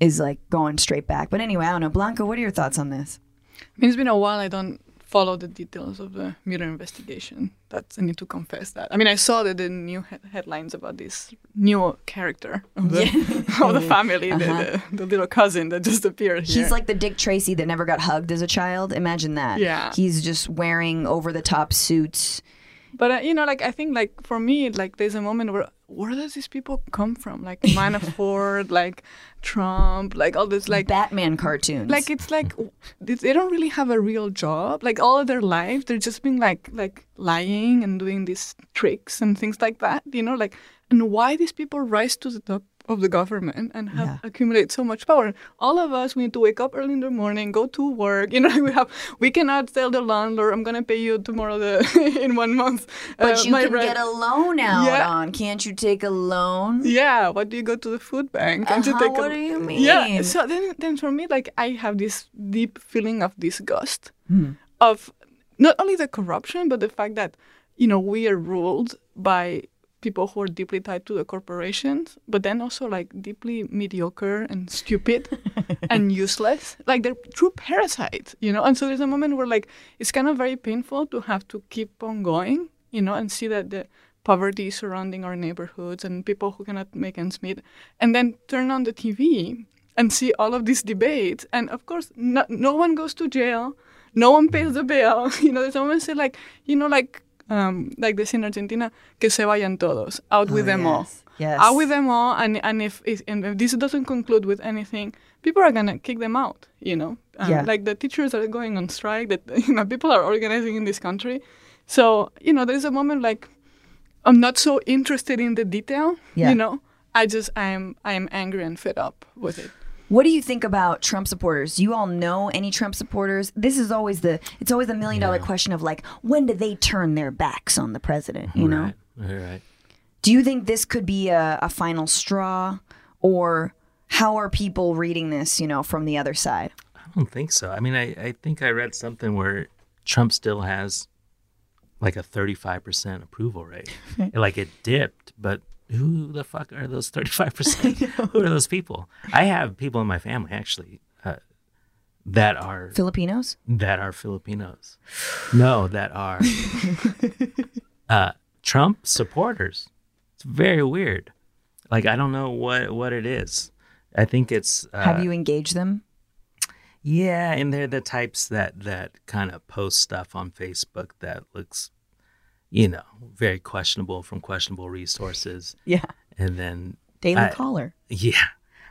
is like going straight back. But anyway, I don't know. Blanca, what are your thoughts on this? I mean, it's been a while. I don't follow the details of the Mueller investigation. That's I need to confess that. I mean, I saw the, the new he- headlines about this new character of the, <laughs> of the family, the, uh-huh. the, the little cousin that just appeared here. He's like the Dick Tracy that never got hugged as a child. Imagine that. Yeah. He's just wearing over the top suits. But uh, you know, like I think, like for me, like there's a moment where where does these people come from? Like <laughs> Manafort, like Trump, like all this, like Batman cartoons. like it's like they don't really have a real job. Like all of their life, they're just being like like lying and doing these tricks and things like that. You know, like and why these people rise to the top of the government and have Yeah. accumulate so much power. All of us, we need to wake up early in the morning, go to work. You know, <laughs> we have we cannot tell the landlord, "I'm gonna pay you tomorrow the <laughs> in one month." but uh, you can rent." get a loan out Yeah. on. Can't you take a loan? Yeah, what do you go to the food bank? Can't Uh-huh, take a- what do you mean? Yeah, so then, then for me, like I have this deep feeling of disgust Hmm. of not only the corruption, but the fact that you know we are ruled by people who are deeply tied to the corporations, but then also like deeply mediocre and stupid <laughs> and useless. Like they're true parasites, you know. And so there's a moment where like it's kind of very painful to have to keep on going, you know, and see that the poverty surrounding our neighborhoods and people who cannot make ends meet, and then turn on the TV and see all of these debates. And of course, no, no one goes to jail. No one pays the bill. <laughs> You know, there's always say like, you know, like um, like this in Argentina, que se vayan todos, out with them all. Oh, Yes. Out with them all, and and if, if and if this doesn't conclude with anything, people are gonna kick them out. You know, Um, Yeah. like the teachers are going on strike. That <laughs> you know, people are organizing in this country. So you know, there's a moment like I'm not so interested in the detail. Yeah. You know, I just I'm I am angry and fed up with it. What do you think about Trump supporters? Do you all know any Trump supporters? This is always the it's always the million dollar question of like when do they turn their backs on the president, you know? Right. Do you think this could be a, a final straw or how are people reading this, you know, from the other side? I don't think so. I mean, I, I think I read something where Trump still has like a 35% approval rate. <laughs> like it dipped, but who the fuck are those 35%? <laughs> who are those people? I have people in my family actually uh, that are Filipinos? that are Filipinos. No, that are <laughs> uh, Trump supporters. It's very weird. Like I don't know what what it is. I think it's uh, Have you engaged them? yeah, and they're the types that that kind of post stuff on Facebook that looks, you know, very questionable from questionable resources, Yeah. and then Daily I- caller. yeah,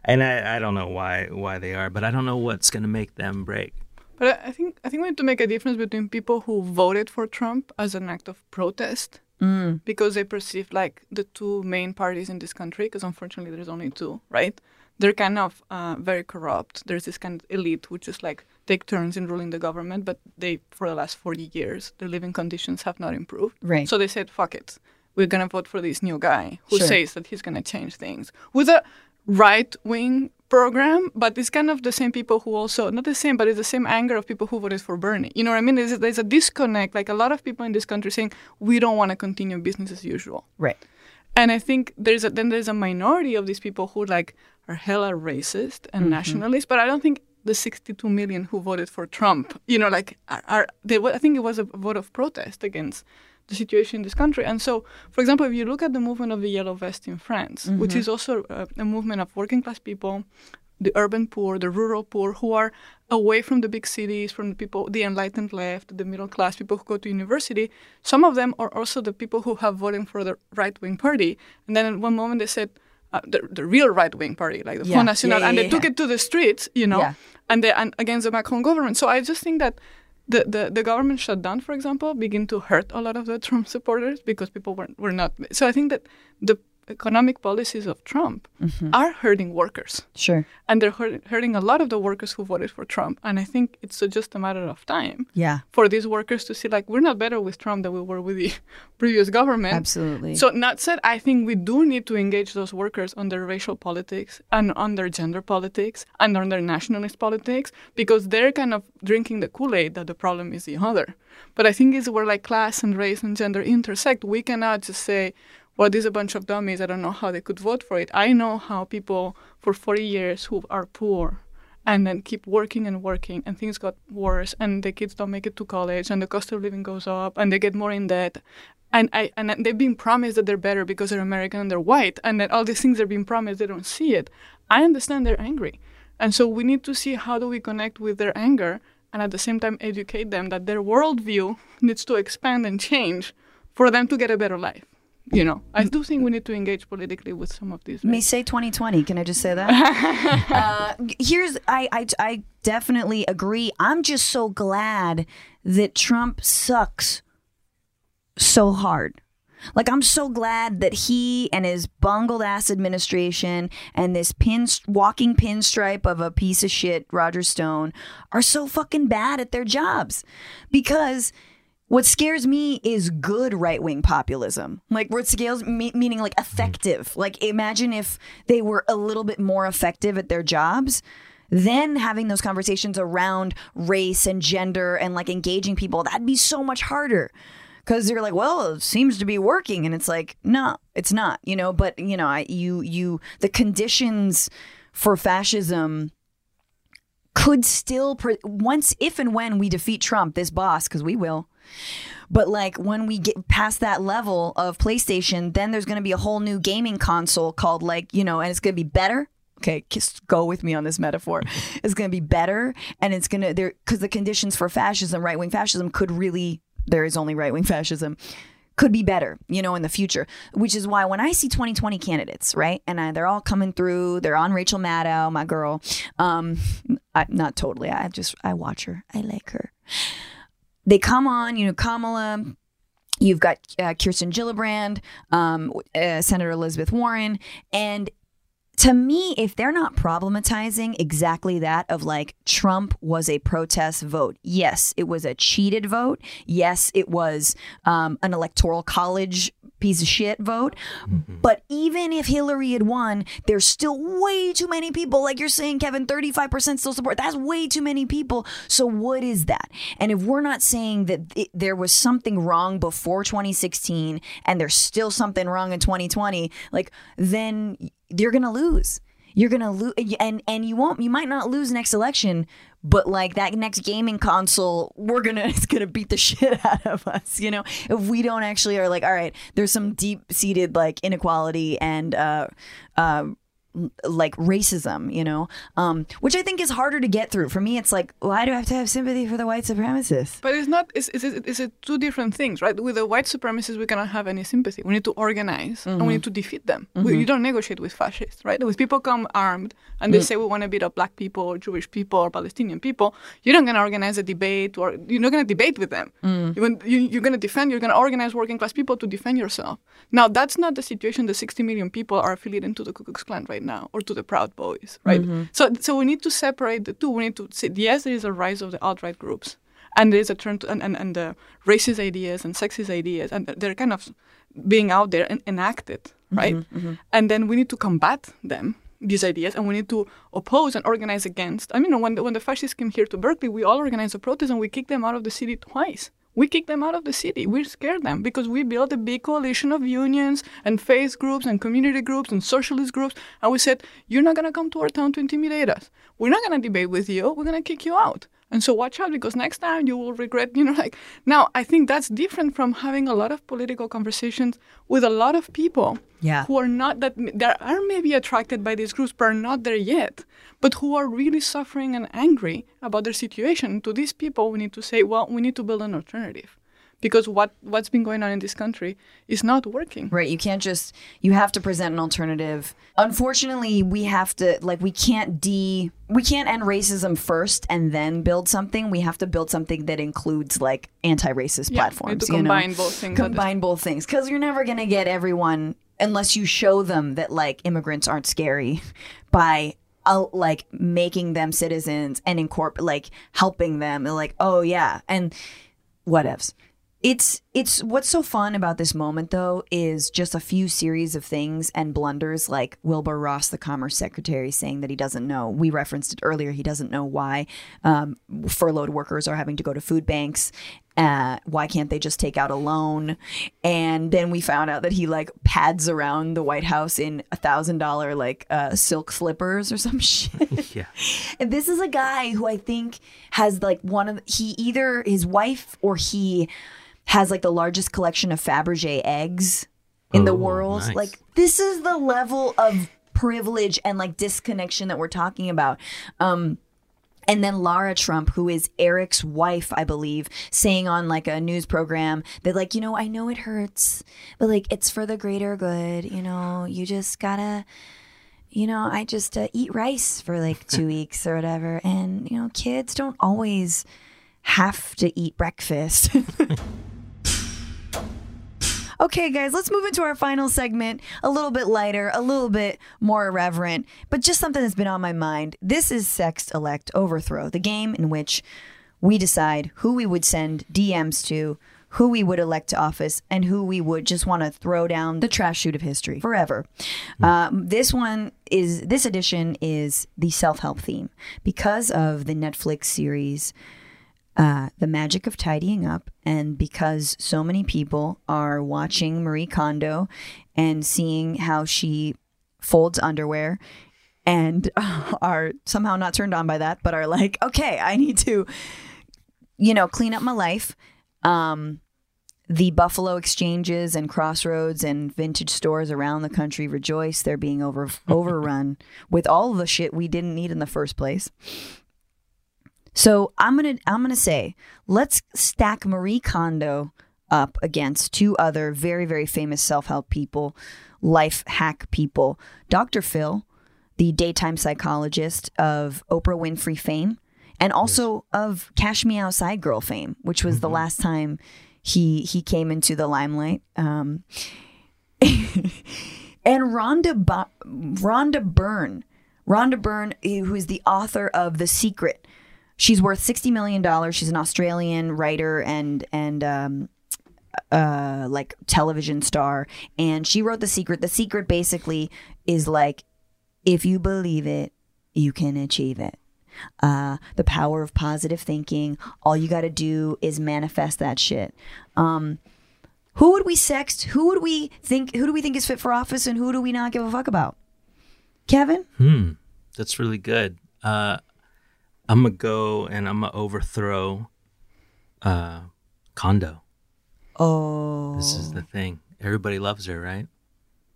and I I don't know why why they are, but I don't know what's gonna make them break. But I I think I think we need to make a difference between people who voted for Trump as an act of protest mm. because they perceive like the two main parties in this country, because unfortunately there's only two, right? They're kind of uh, very corrupt. There's this kind of elite which is like take turns in ruling the government, but they, for the last 40 years, their living conditions have not improved. Right. So they said, fuck it. We're going to vote for this new guy who Sure. says that he's going to change things with a right wing program, but it's kind of the same people who also, not the same, but it's the same anger of people who voted for Bernie. You know what I mean? There's, there's a disconnect. Like a lot of people in this country saying, we don't want to continue business as usual. Right. And I think there's a, then there's a minority of these people who like are hella racist and mm-hmm. nationalist, but I don't think the 62 million who voted for Trump, you know, like are, are they, I think it was a vote of protest against the situation in this country. And so, for example, if you look at the movement of the Yellow Vest in France, which mm-hmm. is also a, a movement of working class people, the urban poor, the rural poor, who are away from the big cities, from the people, the enlightened left, the middle class, people who go to university. Some of them are also the people who have voted for the right wing party. And then at one moment they said, uh, the, the real right wing party, like the Yeah. Front National, Yeah, and yeah, they took it to the streets, you know, and they and against the Macron government. So I just think that the, the, the government shutdown, for example, begin to hurt a lot of the Trump supporters because people were, were not. So I think that the economic policies of Trump Mm-hmm. are hurting workers Sure. and they're hurting a lot of the workers who voted for Trump. And I think it's just a matter of time Yeah. for these workers to see like we're not better with Trump than we were with the <laughs> previous government. Absolutely. So not said, I think we do need to engage those workers on their racial politics and on their gender politics and on their nationalist politics because they're kind of drinking the Kool-Aid that the problem is the other. But I think it's where like class and race and gender intersect. We cannot just say, well, these a bunch of dummies. I don't know how they could vote for it. I know how people for 40 years who are poor and then keep working and working and things got worse and the kids don't make it to college and the cost of living goes up and they get more in debt and I and they've been promised that they're better because they're American and they're white and that all these things are being promised they don't see it. I understand they're angry. And so we need to see how do we connect with their anger and at the same time educate them that their worldview needs to expand and change for them to get a better life. You know, I do think we need to engage politically with some of these. May say 2020. Can I just say that? <laughs> uh, here's I, I I definitely agree. I'm just so glad that Trump sucks so hard. Like I'm so glad that he and his bungled ass administration and this pin walking pinstripe of a piece of shit Roger Stone are so fucking bad at their jobs because what scares me is good right wing populism. Like what scares me, meaning like effective. Like imagine if they were a little bit more effective at their jobs. Then having those conversations around race and gender and like engaging people, that'd be so much harder. Cause they're like, well, it seems to be working, and it's like, no, it's not, you know. But you know, I, you, you, the conditions for fascism could still pre- once if and when we defeat Trump, this boss, because we will. But like when we get past that level of PlayStation, then there's going to be a whole new gaming console called like you know, and it's going to be better. Okay, just go with me on this metaphor. <laughs> It's going to be better, and it's going to there because the conditions for fascism, right wing fascism, could really there is only right wing fascism could be better, you know, in the future. Which is why when I see 2020 candidates, right, and I, they're all coming through, they're on Rachel Maddow, my girl. Um, I, not totally. I just I watch her. I like her. They come on, you know, Kamala. You've got uh, Kirsten Gillibrand, um, uh, Senator Elizabeth Warren, and to me, if they're not problematizing exactly that of like Trump was a protest vote, yes, it was a cheated vote. Yes, it was um, an electoral college piece of shit vote. Mm-hmm. But even if Hillary had won, there's still way too many people. Like you're saying, Kevin, 35% still support. That's way too many people. So what is that? And if we're not saying that it, there was something wrong before 2016 and there's still something wrong in 2020, like then you're gonna lose. You're gonna lose, and and you won't. You might not lose next election, but like that next gaming console, we're gonna <laughs> it's gonna beat the shit out of us. You know, if we don't actually are like, all right, there's some deep seated like inequality and uh, uh, like racism, you know, um, which I think is harder to get through. For me, it's like, why do I have to have sympathy for the white supremacists? But it's not. It's, it's, it's, it's two different things, right? With the white supremacists, we cannot have any sympathy. We need to organize and we mm-hmm. need to defeat them. We, mm-hmm. you don't negotiate with fascists, right? With people come armed and they mm. say we want to beat up black people or Jewish people or Palestinian people, you're not going to organize a debate or you're not going to debate with them. Mm. You're, you, you're going to defend. You're going to organize working class people to defend yourself. Now that's not the situation. The 60 million people are affiliated to the Ku Klux Klan right now or to the Proud Boys, right? Mm-hmm. So so we need to separate the two. We need to say yes, there is a rise of the alt-right groups and there is a turn to and, and, and the racist ideas and sexist ideas and they're kind of being out there and enacted mm-hmm, right? Mm-hmm. and then we need to combat them these ideas and we need to oppose and organize against. I mean when the, when the fascists came here to berkeley we all organized a protest and we kicked them out of the city twice we kicked them out of the city. We scared them because we built a big coalition of unions and faith groups and community groups and socialist groups. And we said, You're not going to come to our town to intimidate us. We're not going to debate with you. We're going to kick you out. And so watch out because next time you will regret, you know, <laughs> like now I think that's different from having a lot of political conversations with a lot of people Yeah. who are not that that are maybe attracted by these groups but are not there yet, but who are really suffering and angry about their situation. To these people, we need to say, well, we need to build an alternative. Because what, what's been going on in this country is not working. Right. You can't just, you have to present an alternative. Unfortunately, we have to, like, we can't de, we can't end racism first and then build something. We have to build something that includes, like, anti racist Yeah, platforms. you know? combine both things Combine both things. Because you're never going to get everyone, unless you show them that, like, immigrants aren't scary <laughs> by, uh, like, making them citizens and incorporate, like, helping them. They're like, oh, yeah. And whatevs. It's it's what's so fun about this moment though is just a few series of things and blunders like Wilbur Ross, the Commerce Secretary, saying that he doesn't know. We referenced it earlier. He doesn't know why um, furloughed workers are having to go to food banks. Uh, why can't they just take out a loan? And then we found out that he like pads around the White House in a thousand dollar like uh, silk slippers or some <laughs> shit. <laughs> Yeah. And this is a guy who I think has like one of he either his wife or he has like the largest collection of Fabergé eggs in the Oh, world. nice. Like this is the level of privilege and like disconnection that we're talking about. Um and then Lara Trump, who is Eric's wife, I believe, saying on like a news program that, like, you know, I know it hurts, but like it's for the greater good. You know, you just gotta, you know, I just uh, eat rice for like <laughs> two weeks or whatever. And, you know, kids don't always have to eat breakfast. <laughs> <laughs> Okay, guys, let's move into our final segment. A little bit lighter, a little bit more irreverent, but just something that's been on my mind. This is Sext Elect Overthrow, the game in which we decide who we would send DMs to, who we would elect to office, and who we would just want to throw down the trash chute of history forever. Um, this one is, this edition is the self help theme because of the Netflix series uh, The Magic of Tidying Up, and because so many people are watching Marie Kondo and seeing how she folds underwear and <laughs> are somehow not turned on by that, but are like, okay, I need to, you know, clean up my life. Um, the Buffalo exchanges and crossroads and vintage stores around the country rejoice they're being over <laughs> overrun with all the shit we didn't need in the first place. So I'm gonna I'm gonna say let's stack Marie Kondo up against two other very very famous self help people, life hack people. Dr. Phil, the daytime psychologist of Oprah Winfrey fame, and also of Cash Me Outside Girl fame, which was the last time he he came into the limelight. Um, <laughs> and Rhonda ba- Rhonda Byrne, Rhonda Byrne, who is the author of The Secret. She's worth sixty million dollars. She's an Australian writer and and um, uh, like television star, and she wrote The Secret. The Secret basically is like, if you believe it, you can achieve it. Uh, the power of positive thinking. All you got to do is manifest that shit. Um, who would we sext? Who would we think? Who do we think is fit for office, and who do we not give a fuck about? Kevin. Hmm. That's really good. Uh, I'm gonna go and I'm gonna overthrow uh, Kondo. Oh, This is the thing. Everybody loves her, right?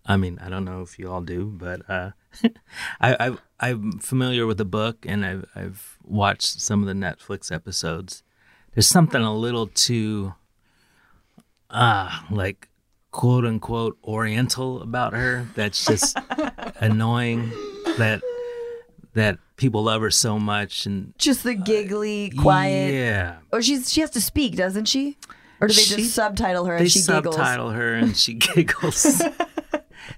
I mean, I don't know if you all do, but uh, <laughs> I, I I'm familiar with the book and I've I've watched some of the Netflix episodes. There's something a little too, uh, like quote unquote Oriental about her. That's just <laughs> annoying. That that people love her so much and Just the giggly, quiet. Yeah, Or she's she has to speak, doesn't she? Or do they She- just subtitle her they and she giggles? subtitle her and she <laughs> giggles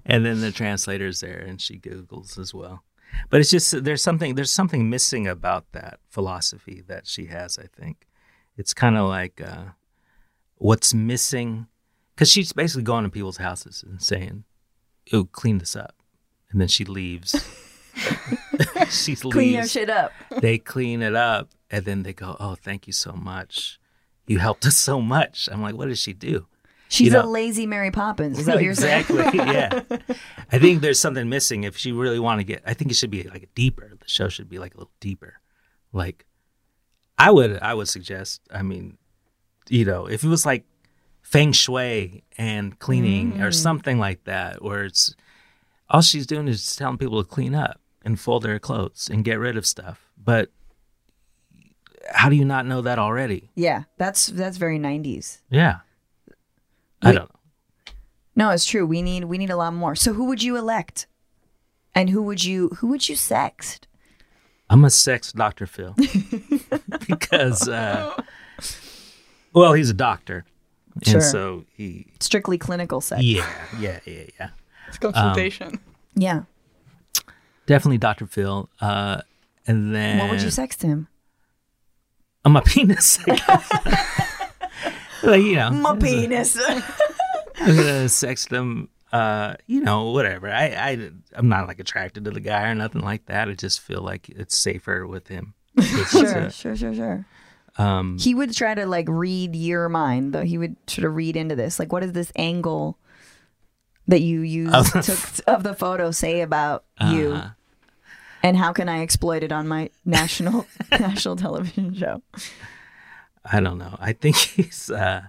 and then the translator's there and she giggles as well but it's just there's something there's something missing about that philosophy that she has i think it's kind of like uh, what's missing because she's basically going to people's houses and saying oh clean this up and then she leaves <laughs> <laughs> she Clean your shit up. <laughs> they clean it up and then they go oh thank you so much you helped us so much i'm like what does she do She's know- a lazy Mary Poppins. Is that what you're saying? exactly <laughs> yeah i think there's something missing if she really want to get i think it should be like deeper the show should be like a little deeper like i would i would suggest i mean you know if it was like feng shui and cleaning Mm. or something like that where it's all she's doing is telling people to clean up and fold their clothes and get rid of stuff but how do you not know that already Yeah, that's that's very 90s. yeah i don't know No, it's true. We need we need a lot more. So who would you elect? And who would you who would you sext? I'm a sex Dr. Phil <laughs> because, uh, well, he's a doctor, Sure. and so he, Strictly clinical sex. yeah, yeah, yeah, yeah, It's consultation. Yeah. Definitely Dr. Phil. Uh, and then What would you sext him? On my <laughs> penis, I guess. <laughs> like you know, My penis. <laughs> I'm gonna sext him. Uh, you know, whatever. I, I, I'm not like attracted to the guy or nothing like that. I just feel like it's safer with him. Sure, uh, sure, sure, sure. um, He would try to like read your mind, though. He would sort of read into this. Like, what does this angle that you used Of took of the photo say about you? And how can I exploit it on my national <laughs> national television show? I don't know. I think <laughs> he's. Uh,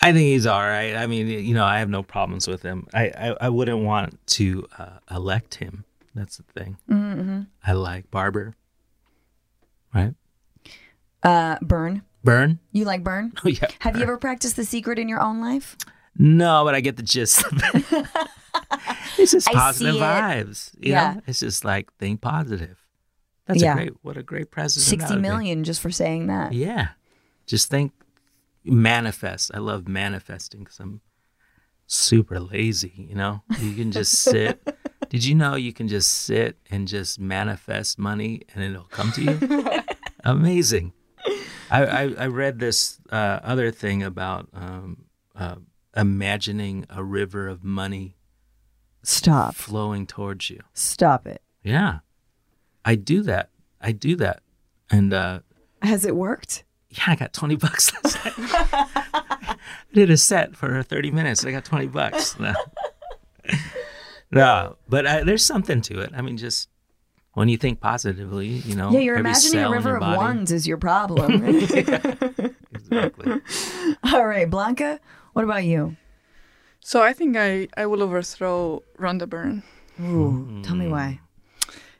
I think he's all right. I mean, you know, I have no problems with him. I I, I wouldn't want to uh, elect him. That's the thing. Mm-hmm. I like Barber. Right, Uh, Byrne. Byrne. You like Byrne? Oh <laughs> yeah. Have you ever practiced the secret in your own life? No, but I get the gist. <laughs> it's just positive it. vibes. You Yeah. know, it's just like think positive. That's Yeah. a great. What a great president. that Sixty would be. just for saying that. Yeah. Just think, manifest. I love manifesting because I'm super lazy, you know? You can just <laughs> sit. Did you know you can just sit and just manifest money and it'll come to you? <laughs> Amazing. I, I, I read this uh, other thing about um, uh, imagining a river of money Stop. flowing towards you. Stop it. Yeah. I do that. I do that. And uh, Has it worked? yeah, I got 20 bucks last night. <laughs> I did a set for 30 minutes. I got 20 bucks. No, <laughs> no but uh, there's something to it. I mean, just when you think positively, you know. Yeah, you're every imagining a cell in river your of body- ones is your problem. <laughs> Exactly. All right, Blanca, what about you? So I think I, I will overthrow Rhonda Byrne. Ooh, mm. tell me why.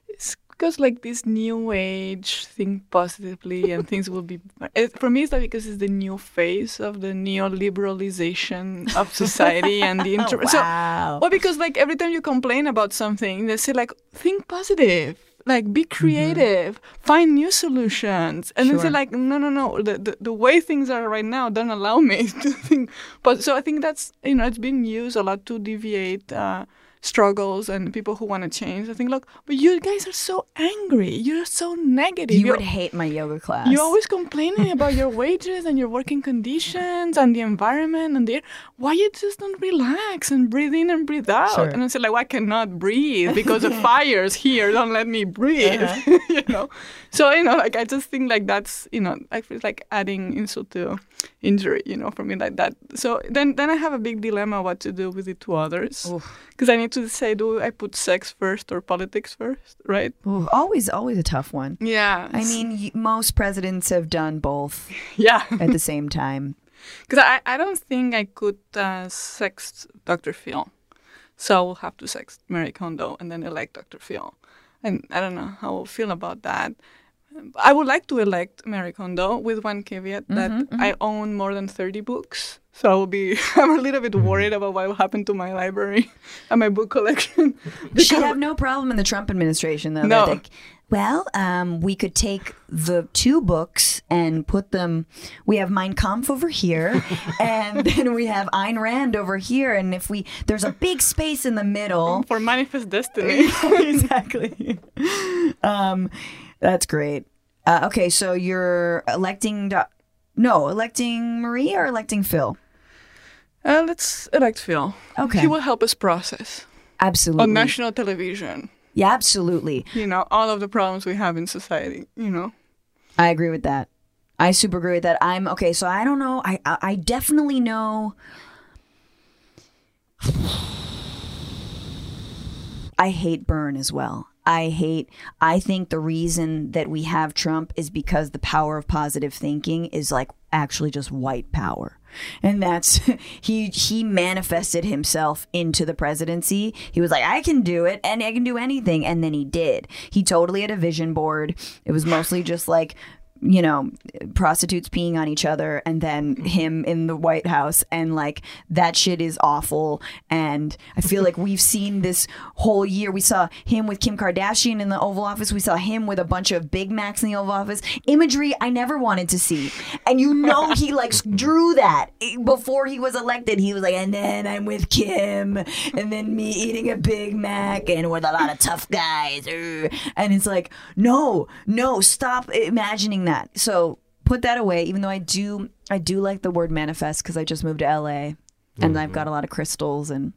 It's because like this new age, think positively and <laughs> things will be. It, for me, it's like because it's the new phase of the neoliberalization of society <laughs> and the inter. So, wow. well, because like every time you complain about something, they say like think positive. Like be creative, find new solutions, and then Mm-hmm. Say like, no, no, no. The, the the way things are right now don't allow me <laughs> to think. But so I think that's you know it's been used a lot to deviate uh, struggles and people who want to change. I think look, but you guys are so angry. You're so negative. You You're- would hate my yoga class. you're always complaining about your wages and your working conditions and the environment and the air. Why you just don't relax and breathe in and breathe out? Sure. And I said, like, well, I cannot breathe <laughs> because the fires here don't let me breathe. Uh-huh. <laughs> you know. So you know, like I just think like that's you know, I feel like adding insult to injury. You know, for me like that. So then then I have a big dilemma what to do with the two others because I need to say, do I put sex first or politics first? Right? Ooh, always, always a tough one. Yeah. I mean, y- most presidents have done both <laughs> yeah. at the same time. <laughs> Because I, I don't think I could uh, sext Dr. Phil. So I will have to sex Mary Kondo and then elect Dr. Phil. And I don't know how I'll feel about that. I would like to elect Mary Kondo with one caveat that I own more than 30 books. So I will be, <laughs> I'm a little bit worried about what will happen to my library <laughs> and my book collection. She'd <laughs> have no problem in the Trump administration, though. No. like, well, um, we could take the two books and put them. We have Mein Kampf over here, and then we have Ayn Rand over here. And if we, there's a big space in the middle. For Manifest Destiny. exactly. Um, that's great. Uh, okay, so you're electing. Do- no, electing Marie or electing Phil? Uh, let's elect Phil. Okay. He will help us process Absolutely. on national television, yeah, absolutely. you know, all of the problems we have in society, you know. I agree with that. I super agree with that. I'm okay. So I don't know. I I, I definitely know. <sighs> I hate Byrne as well. I hate. I think the reason that we have Trump is because the power of positive thinking is like actually just white power. And that's <laughs> he he manifested himself into the presidency. He was like, I can do it and I can do anything. And then he did. He totally had a vision board. It was mostly just like you know, prostitutes peeing on each other and then him in the White House. And like that shit is awful. And I feel like we've seen this whole year. We saw him with Kim Kardashian in the Oval Office. We saw him with a bunch of Big Macs in the Oval Office. Imagery I never wanted to see. And you know he like <laughs> drew that. Before he was elected he was like and then I'm with Kim. And then me eating a Big Mac and with a lot of tough guys. Er. and it's like no no stop imagining that so put that away even though I do I do like the word manifest because I just moved to LA and I've got a lot of crystals and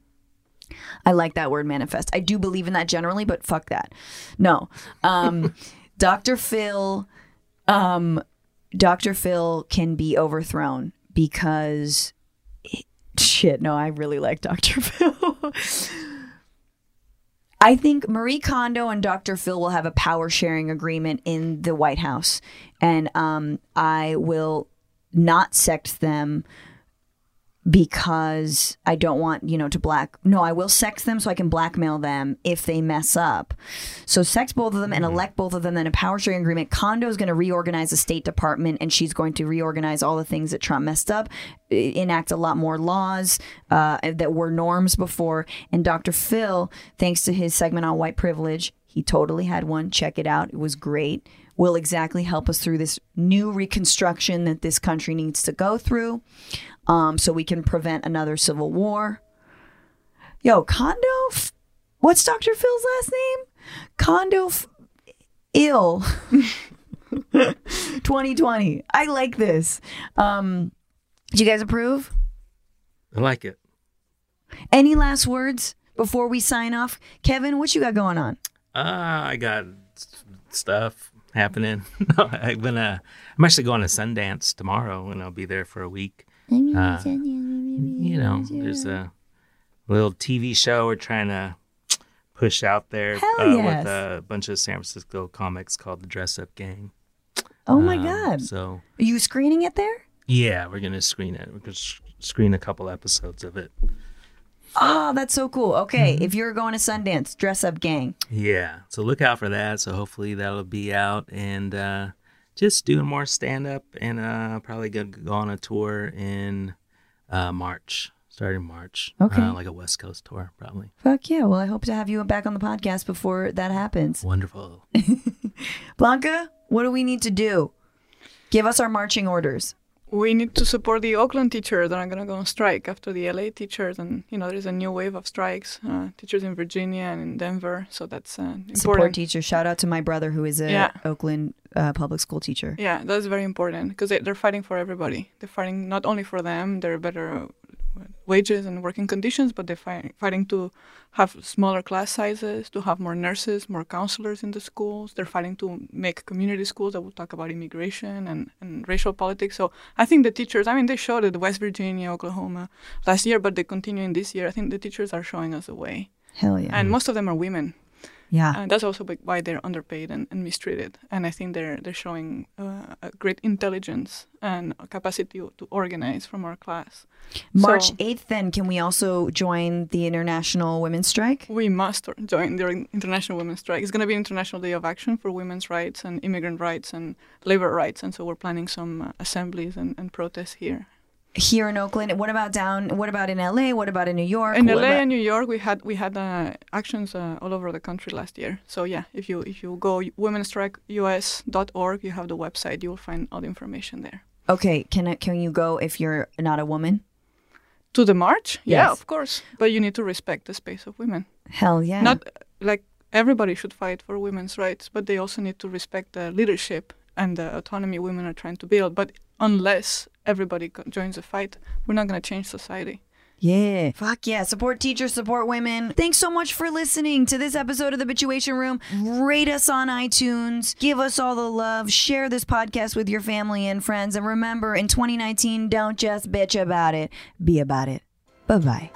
I like that word manifest. I do believe in that generally, but fuck that. No. Um, <laughs> Dr. Phil um, Dr. Phil can be overthrown because shit, no, I really like Dr. <laughs> Phil. I think Marie Kondo and Dr. Phil will have a power sharing agreement in the White House. And um, I will not sex them because I don't want, you know, to black. No, I will sex them so I can blackmail them if they mess up. So sex both of them and elect both of them. Then a power sharing agreement. Kondo is going to reorganize the State Department, and she's going to reorganize all the things that Trump messed up, enact a lot more laws uh, that were norms before. And Dr. Phil, thanks to his segment on white privilege, he totally had one. Check it out. It was great. Will exactly help us through this new reconstruction that this country needs to go through um, so we can prevent another civil war. Yo, Kondo, f- what's Dr. Phil's last name? Kondo f- ill. <laughs> 2020. I like this. Um, do you guys approve? I like it. Any last words before we sign off? Kevin, what you got going on? Uh, I got stuff happening. <laughs> I've been. Uh, I'm actually going to Sundance tomorrow, and I'll be there for a week. Uh, you know, there's a little TV show we're trying to push out there uh, yes. with a bunch of San Francisco comics called the Dress Up Gang. Oh my Um, God. So Are you screening it there? yeah, we're gonna screen it. We're gonna s- screen a couple episodes of it. Oh, that's so cool. Okay, if you're going to Sundance, dress up gang. Yeah, so look out for that. So hopefully that'll be out and uh, just doing more stand up and uh, probably gonna go on a tour in uh, March, starting March. Okay. uh, like a West Coast tour, probably. Fuck yeah. Well, I hope to have you back on the podcast before that happens. Wonderful. <laughs> Blanca, what do we need to do? Give us our marching orders. We need to support the Oakland teachers that are going to go on strike after the LA teachers. And, you know, there's a new wave of strikes, uh, teachers in Virginia and in Denver. So that's uh, Support important. teachers. Shout out to my brother who is a Yeah. Oakland uh, public school teacher. Yeah, that's very important because they, they're fighting for everybody. They're fighting not only for them, their better uh, wages and working conditions, but they're fighting, fighting to have smaller class sizes, to have more nurses, more counselors in the schools. They're fighting to make community schools that will talk about immigration and, and racial politics. So I think the teachers, I mean, they showed it West Virginia, Oklahoma last year, but they continue in this year. I think the teachers are showing us a way Hell yeah. and most of them are women. Yeah. And that's also why they're underpaid and, and mistreated. And I think they're they're showing uh, a great intelligence and capacity to, organize from our class. March So 8th, then, can we also join the International Women's Strike? we must join the International Women's Strike. It's going to be International Day of Action for women's rights and immigrant rights and labor rights. And so we're planning some uh, assemblies and, and protests here. Here in Oakland. What about down? What about in LA? What about in New York? In What LA about- and New York, we had we had uh, actions uh, all over the country last year. So yeah, if you if you go womenstrikeus.org, you have the website. You will find all the information there. okay, can it, can you go if you're not a woman? To the march? Yeah, of course. But you need to respect the space of women. Hell yeah. Not like everybody should fight for women's rights, but they also need to respect the leadership and the autonomy women are trying to build. But unless everybody co- joins the fight, we're not going to change society. Yeah. Fuck yeah. Support teachers, support women. Thanks so much for listening to this episode of The Bituation Room. Rate us on iTunes. Give us all the love. Share this podcast with your family and friends. And remember, in 2019, don't just bitch about it, be about it. Bye bye.